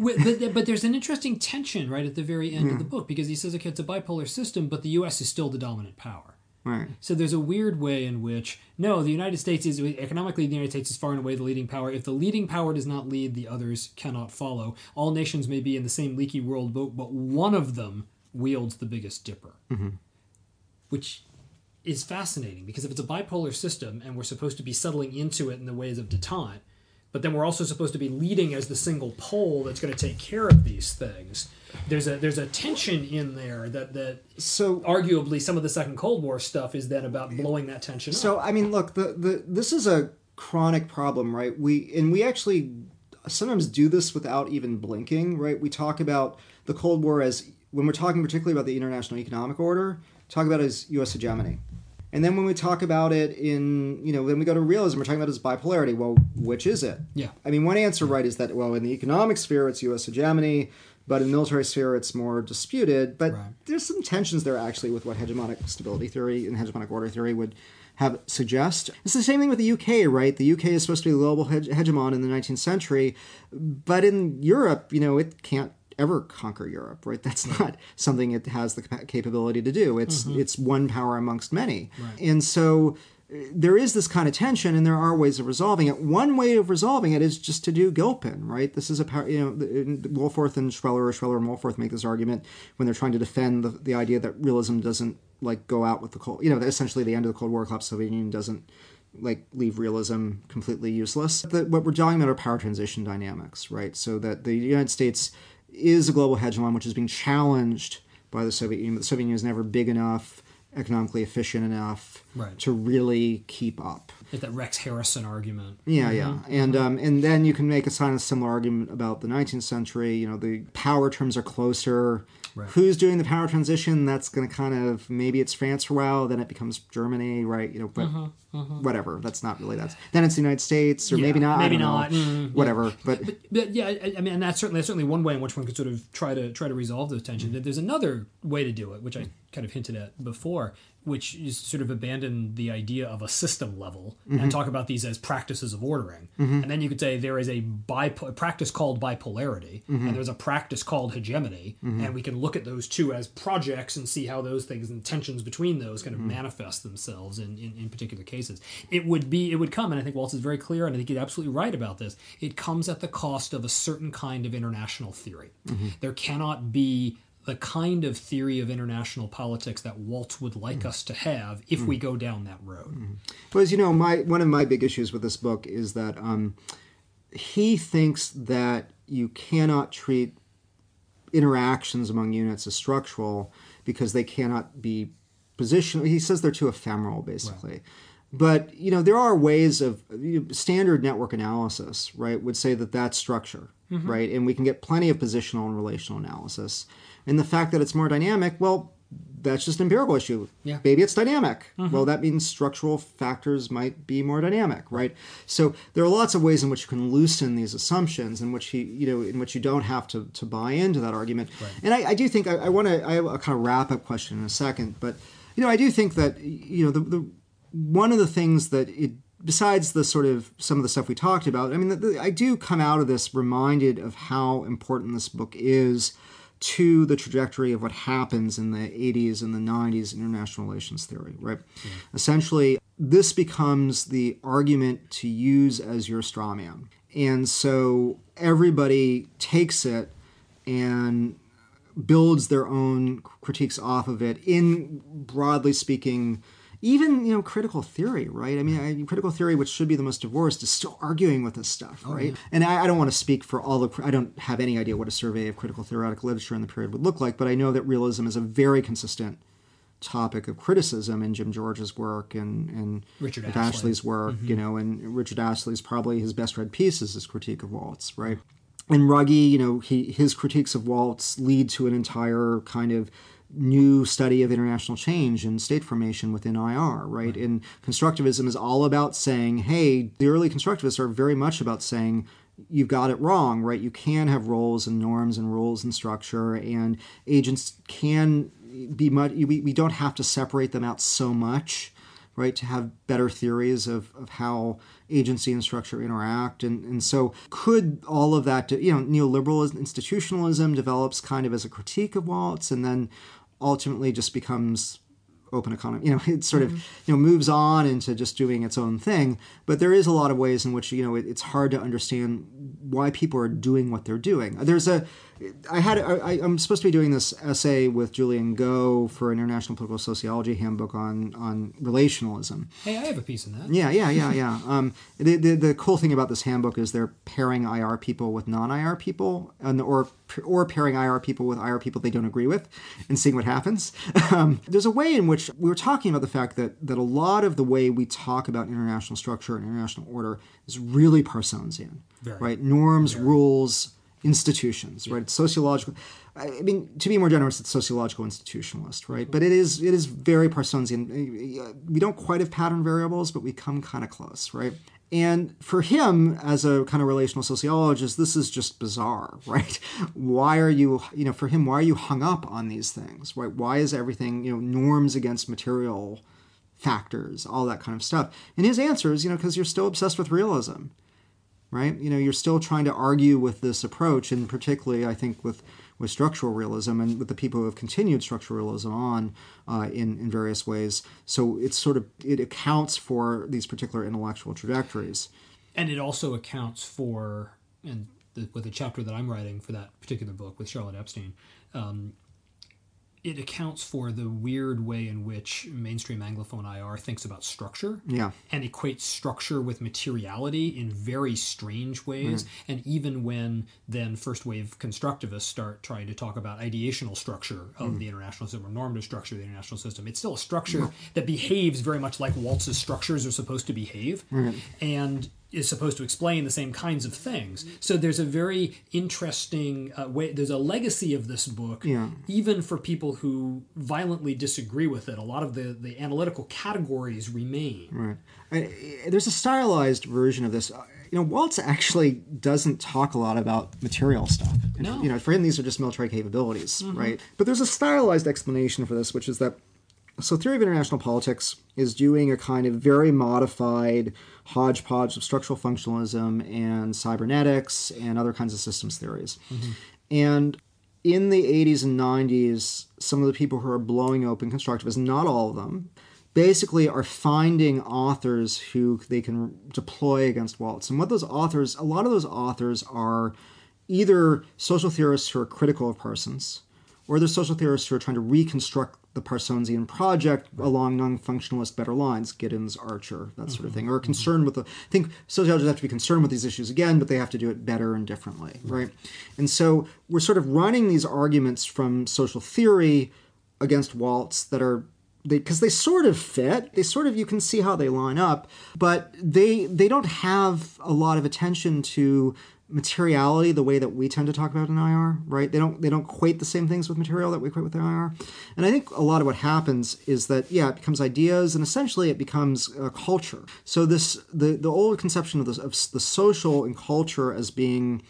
But, but there's an interesting tension right at the very end yeah. of the book because he says okay it's a bipolar system but the us is still the dominant power. Right. So there's a weird way in which no the united states is economically the united states is far and away the leading power. If the leading power does not lead the others cannot follow. All nations may be in the same leaky world boat but one of them wields the biggest dipper. Mm-hmm. which is fascinating because if it's a bipolar system and we're supposed to be settling into it in the ways of detente but then we're also supposed to be leading as the single pole that's going to take care of these things. There's a there's a tension in there that that so arguably some of the second Cold War stuff is then about blowing that tension. So up. I mean, look, the the this is a chronic problem, right? We and we actually sometimes do this without even blinking, right? We talk about the Cold War as when we're talking particularly about the international economic order, talk about it as U.S. hegemony. And then when we talk about it in, you know, when we go to realism, we're talking about it as bipolarity. Well, which is it? Yeah. I mean, one answer, right, is that, well, in the economic sphere, it's U.S. hegemony, but in the military sphere, it's more disputed. But Right. there's some tensions there, actually, with what hegemonic stability theory and hegemonic order theory would have suggest. It's the same thing with the UK, right? The UK is supposed to be the global hege- hegemon in the 19th century, but in Europe, you know, it can't ever conquer Europe, right? That's not something it has the capability to do. It's it's one power amongst many, and so uh, there is this kind of tension, and there are ways of resolving it. One way of resolving it is just to do Gilpin, right? This is a power, you know, Wohlforth and Schweller, or Schweller and Wohlforth make this argument when they're trying to defend the, the idea that realism doesn't like go out with the cold, you know, that essentially the end of the Cold War collapse, Soviet Union doesn't like leave realism completely useless. The, what we're talking about are power transition dynamics, right? So that the United States is a global hegemon, which is being challenged by the Soviet Union. But the Soviet Union is never big enough, economically efficient enough Right. to really keep up. Like that Rex Harrison argument. Yeah, yeah, and um, and then you can make a kind of similar argument about the 19th century. You know, the power terms are closer. Right. Who's doing the power transition? That's going to kind of maybe it's France for a while, then it becomes Germany, right? You know, but whatever. That's not really that's. Then it's the United States, or Yeah, maybe not. I maybe don't know. Mm, whatever, but But yeah, I, I mean, and that's certainly that's certainly one way in which one could sort of try to try to resolve those tensions. There's another way to do it, which I kind of hinted at before, which is sort of abandon the idea of a system level and mm-hmm. talk about these as practices of ordering. Mm-hmm. And then you could say there is a, bipo- a practice called bipolarity, mm-hmm. and there's a practice called hegemony, and we can look at those two as projects and see how those things and tensions between those kind of manifest themselves in, in, in particular cases. It would be it would come, and I think Waltz is very clear, and I think he's absolutely right about this. It comes at the cost of a certain kind of international theory. There cannot be the kind of theory of international politics that Waltz would like mm. us to have if mm. we go down that road. Mm. But as you know, my one of my big issues with this book is that um, he thinks that you cannot treat interactions among units as structural because they cannot be positional. He says they're too ephemeral, basically. But you know, there are ways of you know, standard network analysis, right? Would say that that's structure, mm-hmm. right? And we can get plenty of positional and relational analysis. And the fact that it's more dynamic, well, that's just an empirical issue. Yeah. Maybe it's dynamic. Mm-hmm. Well, that means structural factors might be more dynamic, right? So there are lots of ways in which you can loosen these assumptions, in which he, you know, in which you don't have to, to buy into that argument. And I, I do think I, I want to. I have a kind of wrap up question in a second, but you know, I do think that you know the, the one of the things that it besides the sort of some of the stuff we talked about i mean the, the, i do come out of this reminded of how important this book is to the trajectory of what happens in the 80s and the 90s international relations theory right? Mm-hmm. Essentially this becomes the argument to use as your straw man. And so everybody takes it and builds their own critiques off of it in broadly speaking even you know critical theory right i mean I, critical theory which should be the most divorced is still arguing with this stuff oh, right and I, I don't want to speak for all the i don't have any idea what a survey of critical theoretic literature in the period would look like but i know that realism is a very consistent topic of criticism in Jim George's work and, and Richard Ashley's Astley. Astley's work, mm-hmm. you know, and Richard Ashley's probably his best read piece is his critique of Waltz, right? And Ruggie, you know, he his critiques of Waltz lead to an entire kind of new study of international change and state formation within IR, right? And constructivism is all about saying, hey, the early constructivists are very much about saying you've got it wrong, right? You can have roles and norms and rules and structure, and agents can be much. We, we don't have to separate them out so much, right? To have better theories of, of how agency and structure interact, and and so could all of that, you know, neoliberalism, institutionalism develops kind of as a critique of Waltz, and then ultimately just becomes open economy. You know, [LAUGHS] it sort of you know moves on into just doing its own thing. But there is a lot of ways in which you know it, it's hard to understand why people are doing what they're doing. There's a I had I, I'm supposed to be doing this essay with Julian Go for an international political sociology handbook on on relationalism. Hey, I have a piece in that. Yeah, yeah, yeah, yeah. [LAUGHS] Um, the, the the cool thing about this handbook is they're pairing IR people with non-IR people, and or or pairing IR people with IR people they don't agree with, and seeing what happens. [LAUGHS] Um, there's a way in which we were talking about the fact that that a lot of the way we talk about international structure and international order is really Parsonsian, Very. right? Norms, rules, institutions, right? It's sociological. I mean, to be more generous, it's sociological institutionalist, right? Mm-hmm. But it is it is very Parsonsian. We don't quite have pattern variables, but we come kind of close, right? And for him, as a kind of relational sociologist, this is just bizarre, [LAUGHS] right? Why are you, you know, for him, why are you hung up on these things, right? Why is everything, you know, norms against material factors, all that kind of stuff? And his answer is, you know, because you're still obsessed with realism, right? You know, you're still trying to argue with this approach, and particularly, I think, with with structural realism and with the people who have continued structural realism on uh, in in various ways. So it's sort of it accounts for these particular intellectual trajectories, and it also accounts for and the, with the chapter that I'm writing for that particular book with Charlotte Epstein. Um, it accounts for the weird way in which mainstream Anglophone IR thinks about structure. Yeah. And equates structure with materiality in very strange ways. Mm. And even when then first wave constructivists start trying to talk about ideational structure of mm. the international system or normative structure of the international system, it's still a structure mm. that behaves very much like Waltz's structures are supposed to behave. And is supposed to explain the same kinds of things. So there's a very interesting uh, way. There's a legacy of this book, yeah. even for people who violently disagree with it. A lot of the the analytical categories remain. Right. I, there's a stylized version of this. You know, Waltz actually doesn't talk a lot about material stuff. No. You know, for him, these are just military capabilities, mm-hmm. right? But there's a stylized explanation for this, which is that so theory of international politics is doing a kind of very modified hodgepodge of structural functionalism and cybernetics and other kinds of systems theories. Mm-hmm. And in the 80s and 90s, some of the people who are blowing open constructivism, not all of them, basically are finding authors who they can deploy against Waltz. And what those authors, a lot of those authors are either social theorists who are critical of Parsons, or they're social theorists who are trying to reconstruct the Parsonsian project along non-functionalist better lines, Giddens, Archer, that sort of thing, or mm-hmm. concerned with the. I think sociologists have to be concerned with these issues again, but they have to do it better and differently, right? And so we're sort of running these arguments from social theory against Waltz that are because they, they, sort of fit they sort of you can see how they line up but they they don't have a lot of attention to materiality the way that we tend to talk about in IR, right? They don't they don't equate the same things with material that we equate with an IR. And I think a lot of what happens is that yeah, it becomes ideas and essentially it becomes a culture. So this the the old conception of the of the social and culture as being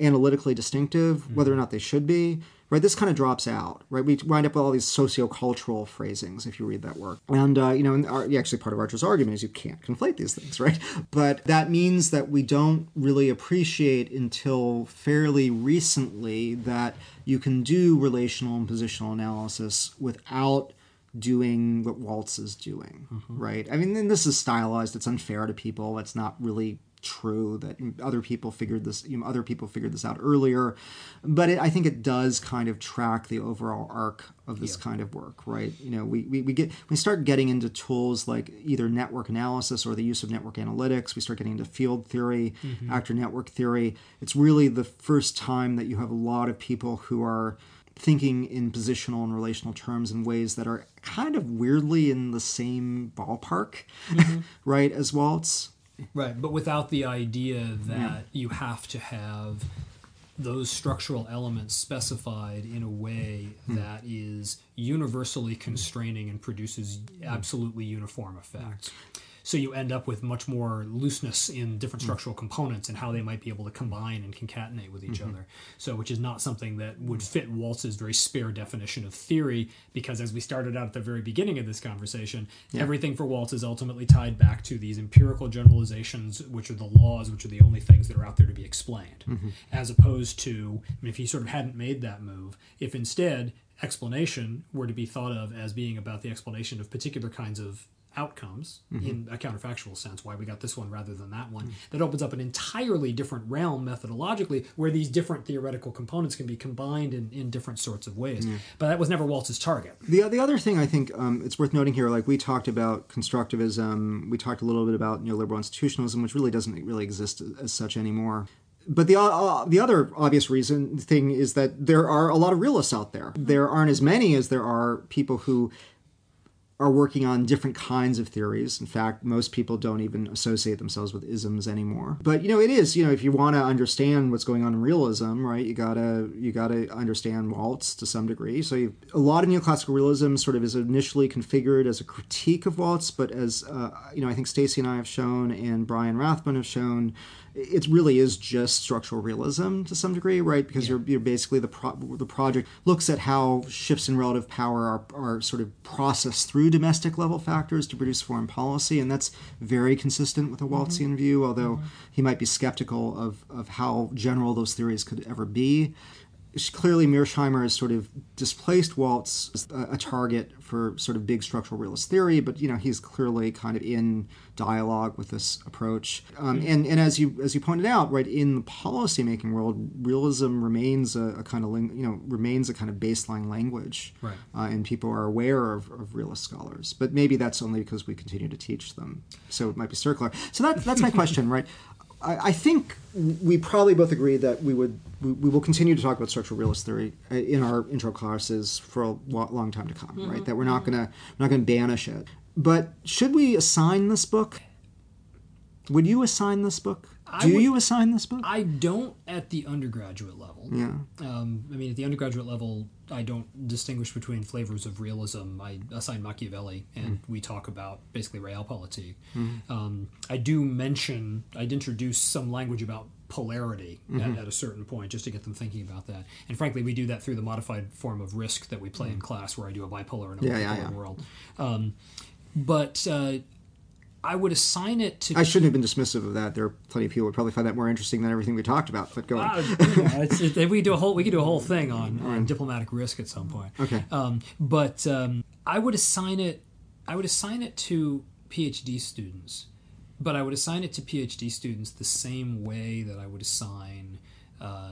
analytically distinctive, mm-hmm. whether or not they should be, right? This kind of drops out, right? We wind up with all these sociocultural phrasings if you read that work. And, uh, you know, and our, actually part of Archer's argument is you can't conflate these things, [LAUGHS] right? But that means that we don't really appreciate until fairly recently that you can do relational and positional analysis without doing what Waltz is doing, mm-hmm. right? I mean, this is stylized. It's unfair to people. It's not really true that other people figured this you know, other people figured this out earlier but it, i think it does kind of track the overall arc of this yeah. kind of work right you know we, we, we get we start getting into tools like either network analysis or the use of network analytics we start getting into field theory mm-hmm. actor network theory it's really the first time that you have a lot of people who are thinking in positional and relational terms in ways that are kind of weirdly in the same ballpark mm-hmm. [LAUGHS] right as waltz Right, but without the idea that yeah. you have to have those structural elements specified in a way hmm. that is universally constraining and produces absolutely uniform effects. So you end up with much more looseness in different mm. structural components and how they might be able to combine and concatenate with each mm-hmm. other. So, which is not something that would fit Waltz's very spare definition of theory, because as we started out at the very beginning of this conversation, yeah. everything for Waltz is ultimately tied back to these empirical generalizations, which are the laws, which are the only things that are out there to be explained, mm-hmm. as opposed to, I mean, if he sort of hadn't made that move, if instead explanation were to be thought of as being about the explanation of particular kinds of outcomes mm-hmm. in a counterfactual sense why we got this one rather than that one mm-hmm. that opens up an entirely different realm methodologically where these different theoretical components can be combined in, in different sorts of ways yeah. but that was never waltz's target the, the other thing i think um, it's worth noting here like we talked about constructivism we talked a little bit about neoliberal institutionalism which really doesn't really exist as such anymore but the uh, the other obvious reason thing is that there are a lot of realists out there. There aren't as many as there are people who are working on different kinds of theories. In fact, most people don't even associate themselves with isms anymore. But you know, it is, you know, if you want to understand what's going on in realism, right, you gotta you gotta understand Waltz to some degree. So you, a lot of neoclassical realism sort of is initially configured as a critique of Waltz, but as uh, you know, I think Stacy and I have shown and Brian Rathbun have shown it really is just structural realism to some degree, right? Because yeah. you're, you're basically the pro- the project looks at how shifts in relative power are, are sort of processed through domestic level factors to produce foreign policy, and that's very consistent with a Waltzian mm-hmm. view. Although mm-hmm. he might be skeptical of of how general those theories could ever be clearly Mearsheimer has sort of displaced Waltz as a target for sort of big structural realist theory, but you know he's clearly kind of in dialogue with this approach. Um, and and as you as you pointed out, right in the policymaking world, realism remains a, a kind of you know remains a kind of baseline language, right. uh, and people are aware of, of realist scholars. But maybe that's only because we continue to teach them, so it might be circular. So that that's my [LAUGHS] question, right? I, I think we probably both agree that we would we, we, will continue to talk about structural realist theory uh, in our intro classes for a long time to come, mm-hmm. right? That we're not gonna we're not gonna banish it. But should we assign this book? Would you assign this book? Do would, you assign this book? I don't at the undergraduate level. Yeah. Um, I mean, at the undergraduate level, I don't distinguish between flavors of realism. I assign Machiavelli, and mm. we talk about basically realpolitik. Mm. Um, I do mention, I'd introduce some language about polarity mm-hmm. at, at, a certain point just to get them thinking about that. And frankly, we do that through the modified form of risk that we play mm. in class, where I do a bipolar and a yeah, multipolar yeah, yeah. world. Um, but uh, I would assign it to. I shouldn't have been dismissive of that. There are plenty of people who would probably find that more interesting than everything we talked about. But go on. Uh, it, we do a whole we could do a whole thing on, on diplomatic risk at some point. Okay. Um, but um, I would assign it. I would assign it to PhD students, but I would assign it to PhD students the same way that I would assign. Uh,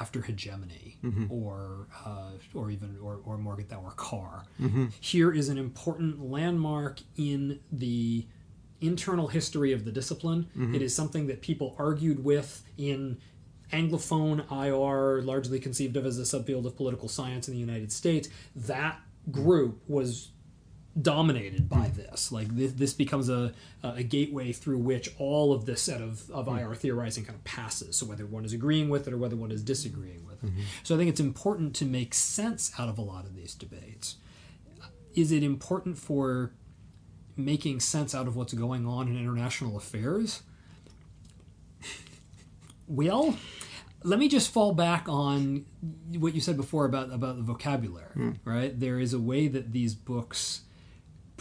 after hegemony mm-hmm. or uh, or even or, or Morgenthau or Carr. Mm-hmm. Here is an important landmark in the internal history of the discipline. Mm-hmm. It is something that people argued with in Anglophone IR, largely conceived of as a subfield of political science in the United States. That group was dominated by this. Like this, this becomes a, a gateway through which all of this set of, of mm. IR theorizing kind of passes. So whether one is agreeing with it or whether one is disagreeing with it. Mm-hmm. So I think it's important to make sense out of a lot of these debates. Is it important for making sense out of what's going on in international affairs? Well, let me just fall back on what you said before about about the vocabulary, mm. right? There is a way that these books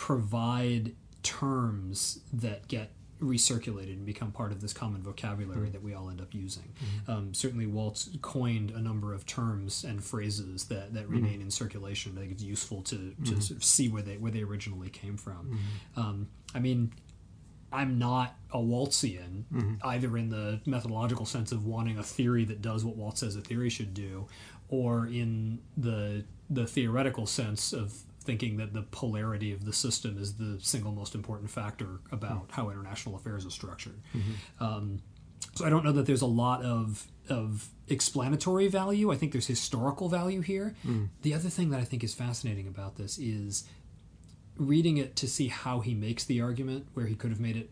provide terms that get recirculated and become part of this common vocabulary mm-hmm. that we all end up using. Mm-hmm. Um, certainly, Waltz coined a number of terms and phrases that, that mm-hmm. remain in circulation. I think it's useful to, to mm-hmm. sort of see where they where they originally came from. Mm-hmm. Um, I mean, I'm not a Waltzian mm-hmm. either in the methodological sense of wanting a theory that does what Waltz says a theory should do, or in the the theoretical sense of thinking that the polarity of the system is the single most important factor about mm-hmm. how international affairs are structured. Mm-hmm. Um, so I don't know that there's a lot of of explanatory value. I think there's historical value here. Mm. The other thing that I think is fascinating about this is reading it to see how he makes the argument, where he could have made it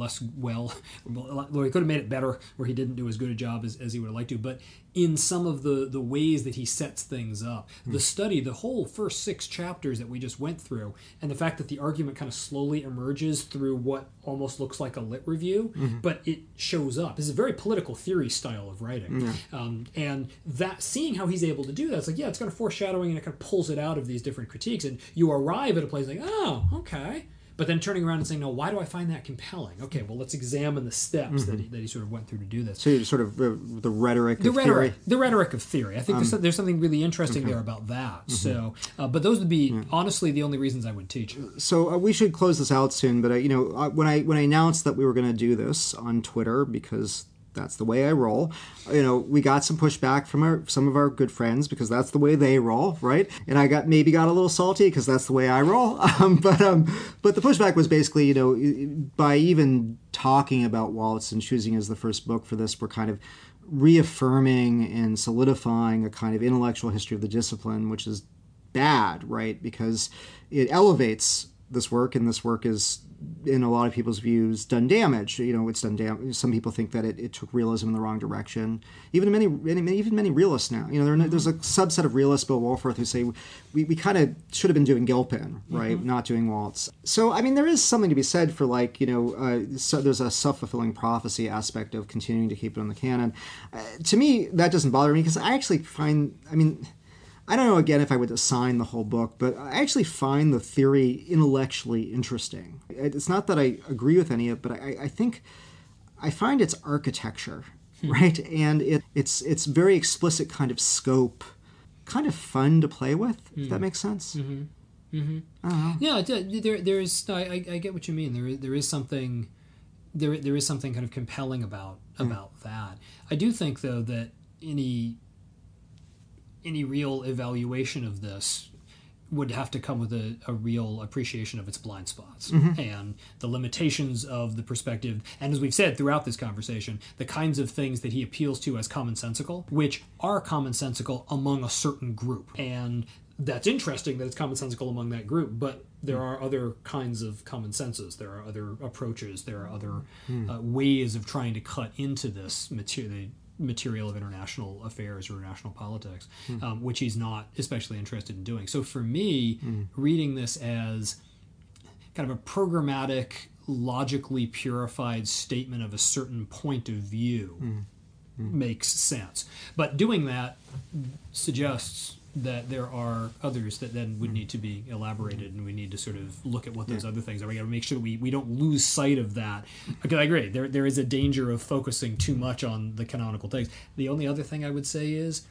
less well, [LAUGHS] or he could have made it better, where he didn't do as good a job as, as he would have liked to. But in some of the, the ways that he sets things up, mm. the study, the whole first six chapters that we just went through, and the fact that the argument kind of slowly emerges through what almost looks like a lit review, mm-hmm. but it shows up. It's a very political theory style of writing. Yeah. Um, and that seeing how he's able to do that, it's like, yeah, it's kind of foreshadowing and it kind of pulls it out of these different critiques. And you arrive at a place like, oh, okay but then turning around and saying, no, why do I find that compelling? Okay, well, let's examine the steps mm-hmm. that, he, that he sort of went through to do this. So sort of uh, the rhetoric the of rhetoric, theory. The rhetoric of theory. I think um, there's, there's something really interesting okay. there about that. Mm-hmm. So, uh, but those would be yeah. honestly the only reasons I would teach. So uh, we should close this out soon. But uh, you know, uh, when I when I announced that we were going to do this on Twitter because that's the way I roll. You know, we got some pushback from our some of our good friends because that's the way they roll, right? And I got maybe got a little salty because that's the way I roll. [LAUGHS] Um, but um, but the pushback was basically, you know, by even talking about Waltz and choosing as the first book for this, we're kind of reaffirming and solidifying a kind of intellectual history of the discipline, which is bad, right? Because it elevates this work, and this work is, in a lot of people's views, done damage. You know, it's done damage. Some people think that it, it took realism in the wrong direction. Even many, many, even many realists now. You know, there, there's a subset of realists, Bill Wohlforth, who say we, we kind of should have been doing Gilpin, right, mm-hmm. not doing Waltz. So, I mean, there is something to be said for like, you know, uh, so there's a self fulfilling prophecy aspect of continuing to keep it on the canon. Uh, to me, that doesn't bother me because I actually find, I mean I don't know again if I would assign the whole book, but I actually find the theory intellectually interesting. It's not that I agree with any of it, but I, I think I find its architecture, hmm. right? And it, it's it's very explicit kind of scope, kind of fun to play with, if that hmm. makes sense. Mm-hmm. Mm-hmm. Yeah, there, there's. I, I get what you mean. There, there is something, there, there is something kind of compelling about hmm. about mm. that. I do think though that any any real evaluation of this would have to come with a, a real appreciation of its blind spots mm-hmm. and the limitations of the perspective. And as we've said throughout this conversation, the kinds of things that he appeals to as commonsensical, which are commonsensical among a certain group. And that's interesting that it's commonsensical among that group, but there are other kinds of common senses. There are other approaches. There are other mm. uh, ways of trying to cut into this material, material of international affairs or international politics, mm. um, which he's not especially interested in doing. So for me, mm. reading this as kind of a programmatic, logically purified statement of a certain point of view mm. makes sense. But doing that suggests that there are others that then would hmm. need to be elaborated and we need to sort of look at what those yeah. other things are. We got to make sure we, we don't lose sight of that. Because i agree there, there is a danger of focusing too much on the canonical things. The only other thing i would say is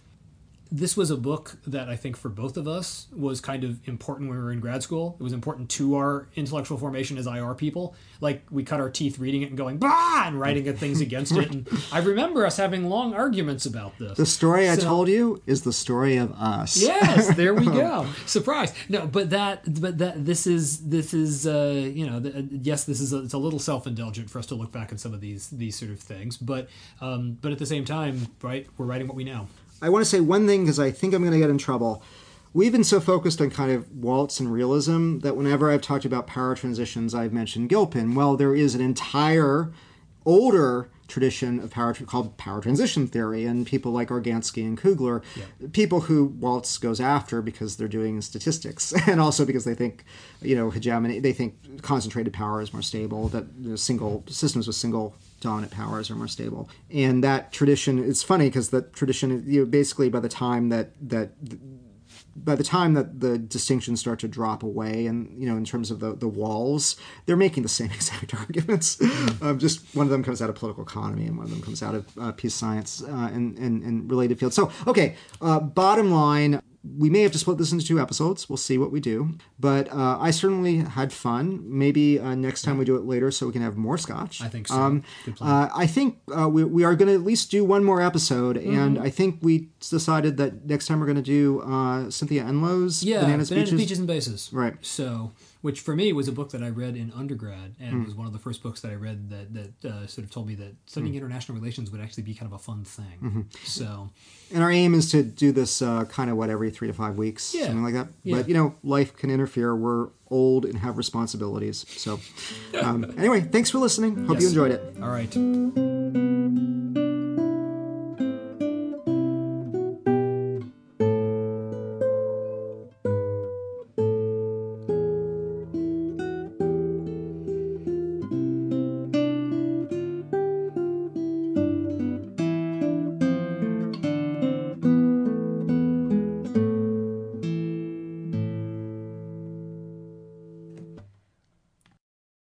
this was a book that I think for both of us was kind of important when we were in grad school. It was important to our intellectual formation as IR people. Like we cut our teeth reading it and going bah and writing things against it. And [LAUGHS] I remember us having long arguments about this. The story so, I told you is the story of us. Yes, there we go. [LAUGHS] Surprise. No, but that but that this is this is uh, you know the, yes this is a, it's a little self indulgent for us to look back at some of these these sort of things. But um, but at the same time, right, we're writing what we know. I want to say one thing because I think I'm going to get in trouble. We've been so focused on kind of Waltz and realism that whenever I've talked about power transitions, I've mentioned Gilpin. Well, there is an entire older tradition of power called power transition theory, and people like Organski and Kugler, yeah. people who Waltz goes after because they're doing statistics, [LAUGHS] and also because they think, you know, hegemony. They think concentrated power is more stable. That you know, single systems with single dominant powers are more stable. And that tradition, it's funny because that tradition, you know, basically by the time that that by the time that the distinctions start to drop away and you know in terms of the, the walls they're making the same [LAUGHS] exact arguments mm. um, just one of them comes out of political economy and one of them comes out of uh, peace science uh, and, and, and related fields so okay uh, bottom line we may have to split this into two episodes. We'll see what we do. But uh, I certainly had fun. Maybe uh, next time we do it later so we can have more scotch. I think so. Um, uh, I think uh, we, we are going to at least do one more episode. Mm-hmm. And I think we decided that next time we're going to do uh, Cynthia Enloe's yeah, Bananas, Bananas Beaches. Beaches and Bases. Right. So which for me was a book that I read in undergrad, and mm. was one of the first books that I read that that uh, sort of told me that studying mm. international relations would actually be kind of a fun thing. Mm-hmm. So, and our aim is to do this uh, kind of what every three to five weeks, yeah. something like that. Yeah. But you know, life can interfere. We're old and have responsibilities. So, um, anyway, thanks for listening. Hope yes. you enjoyed it. All right.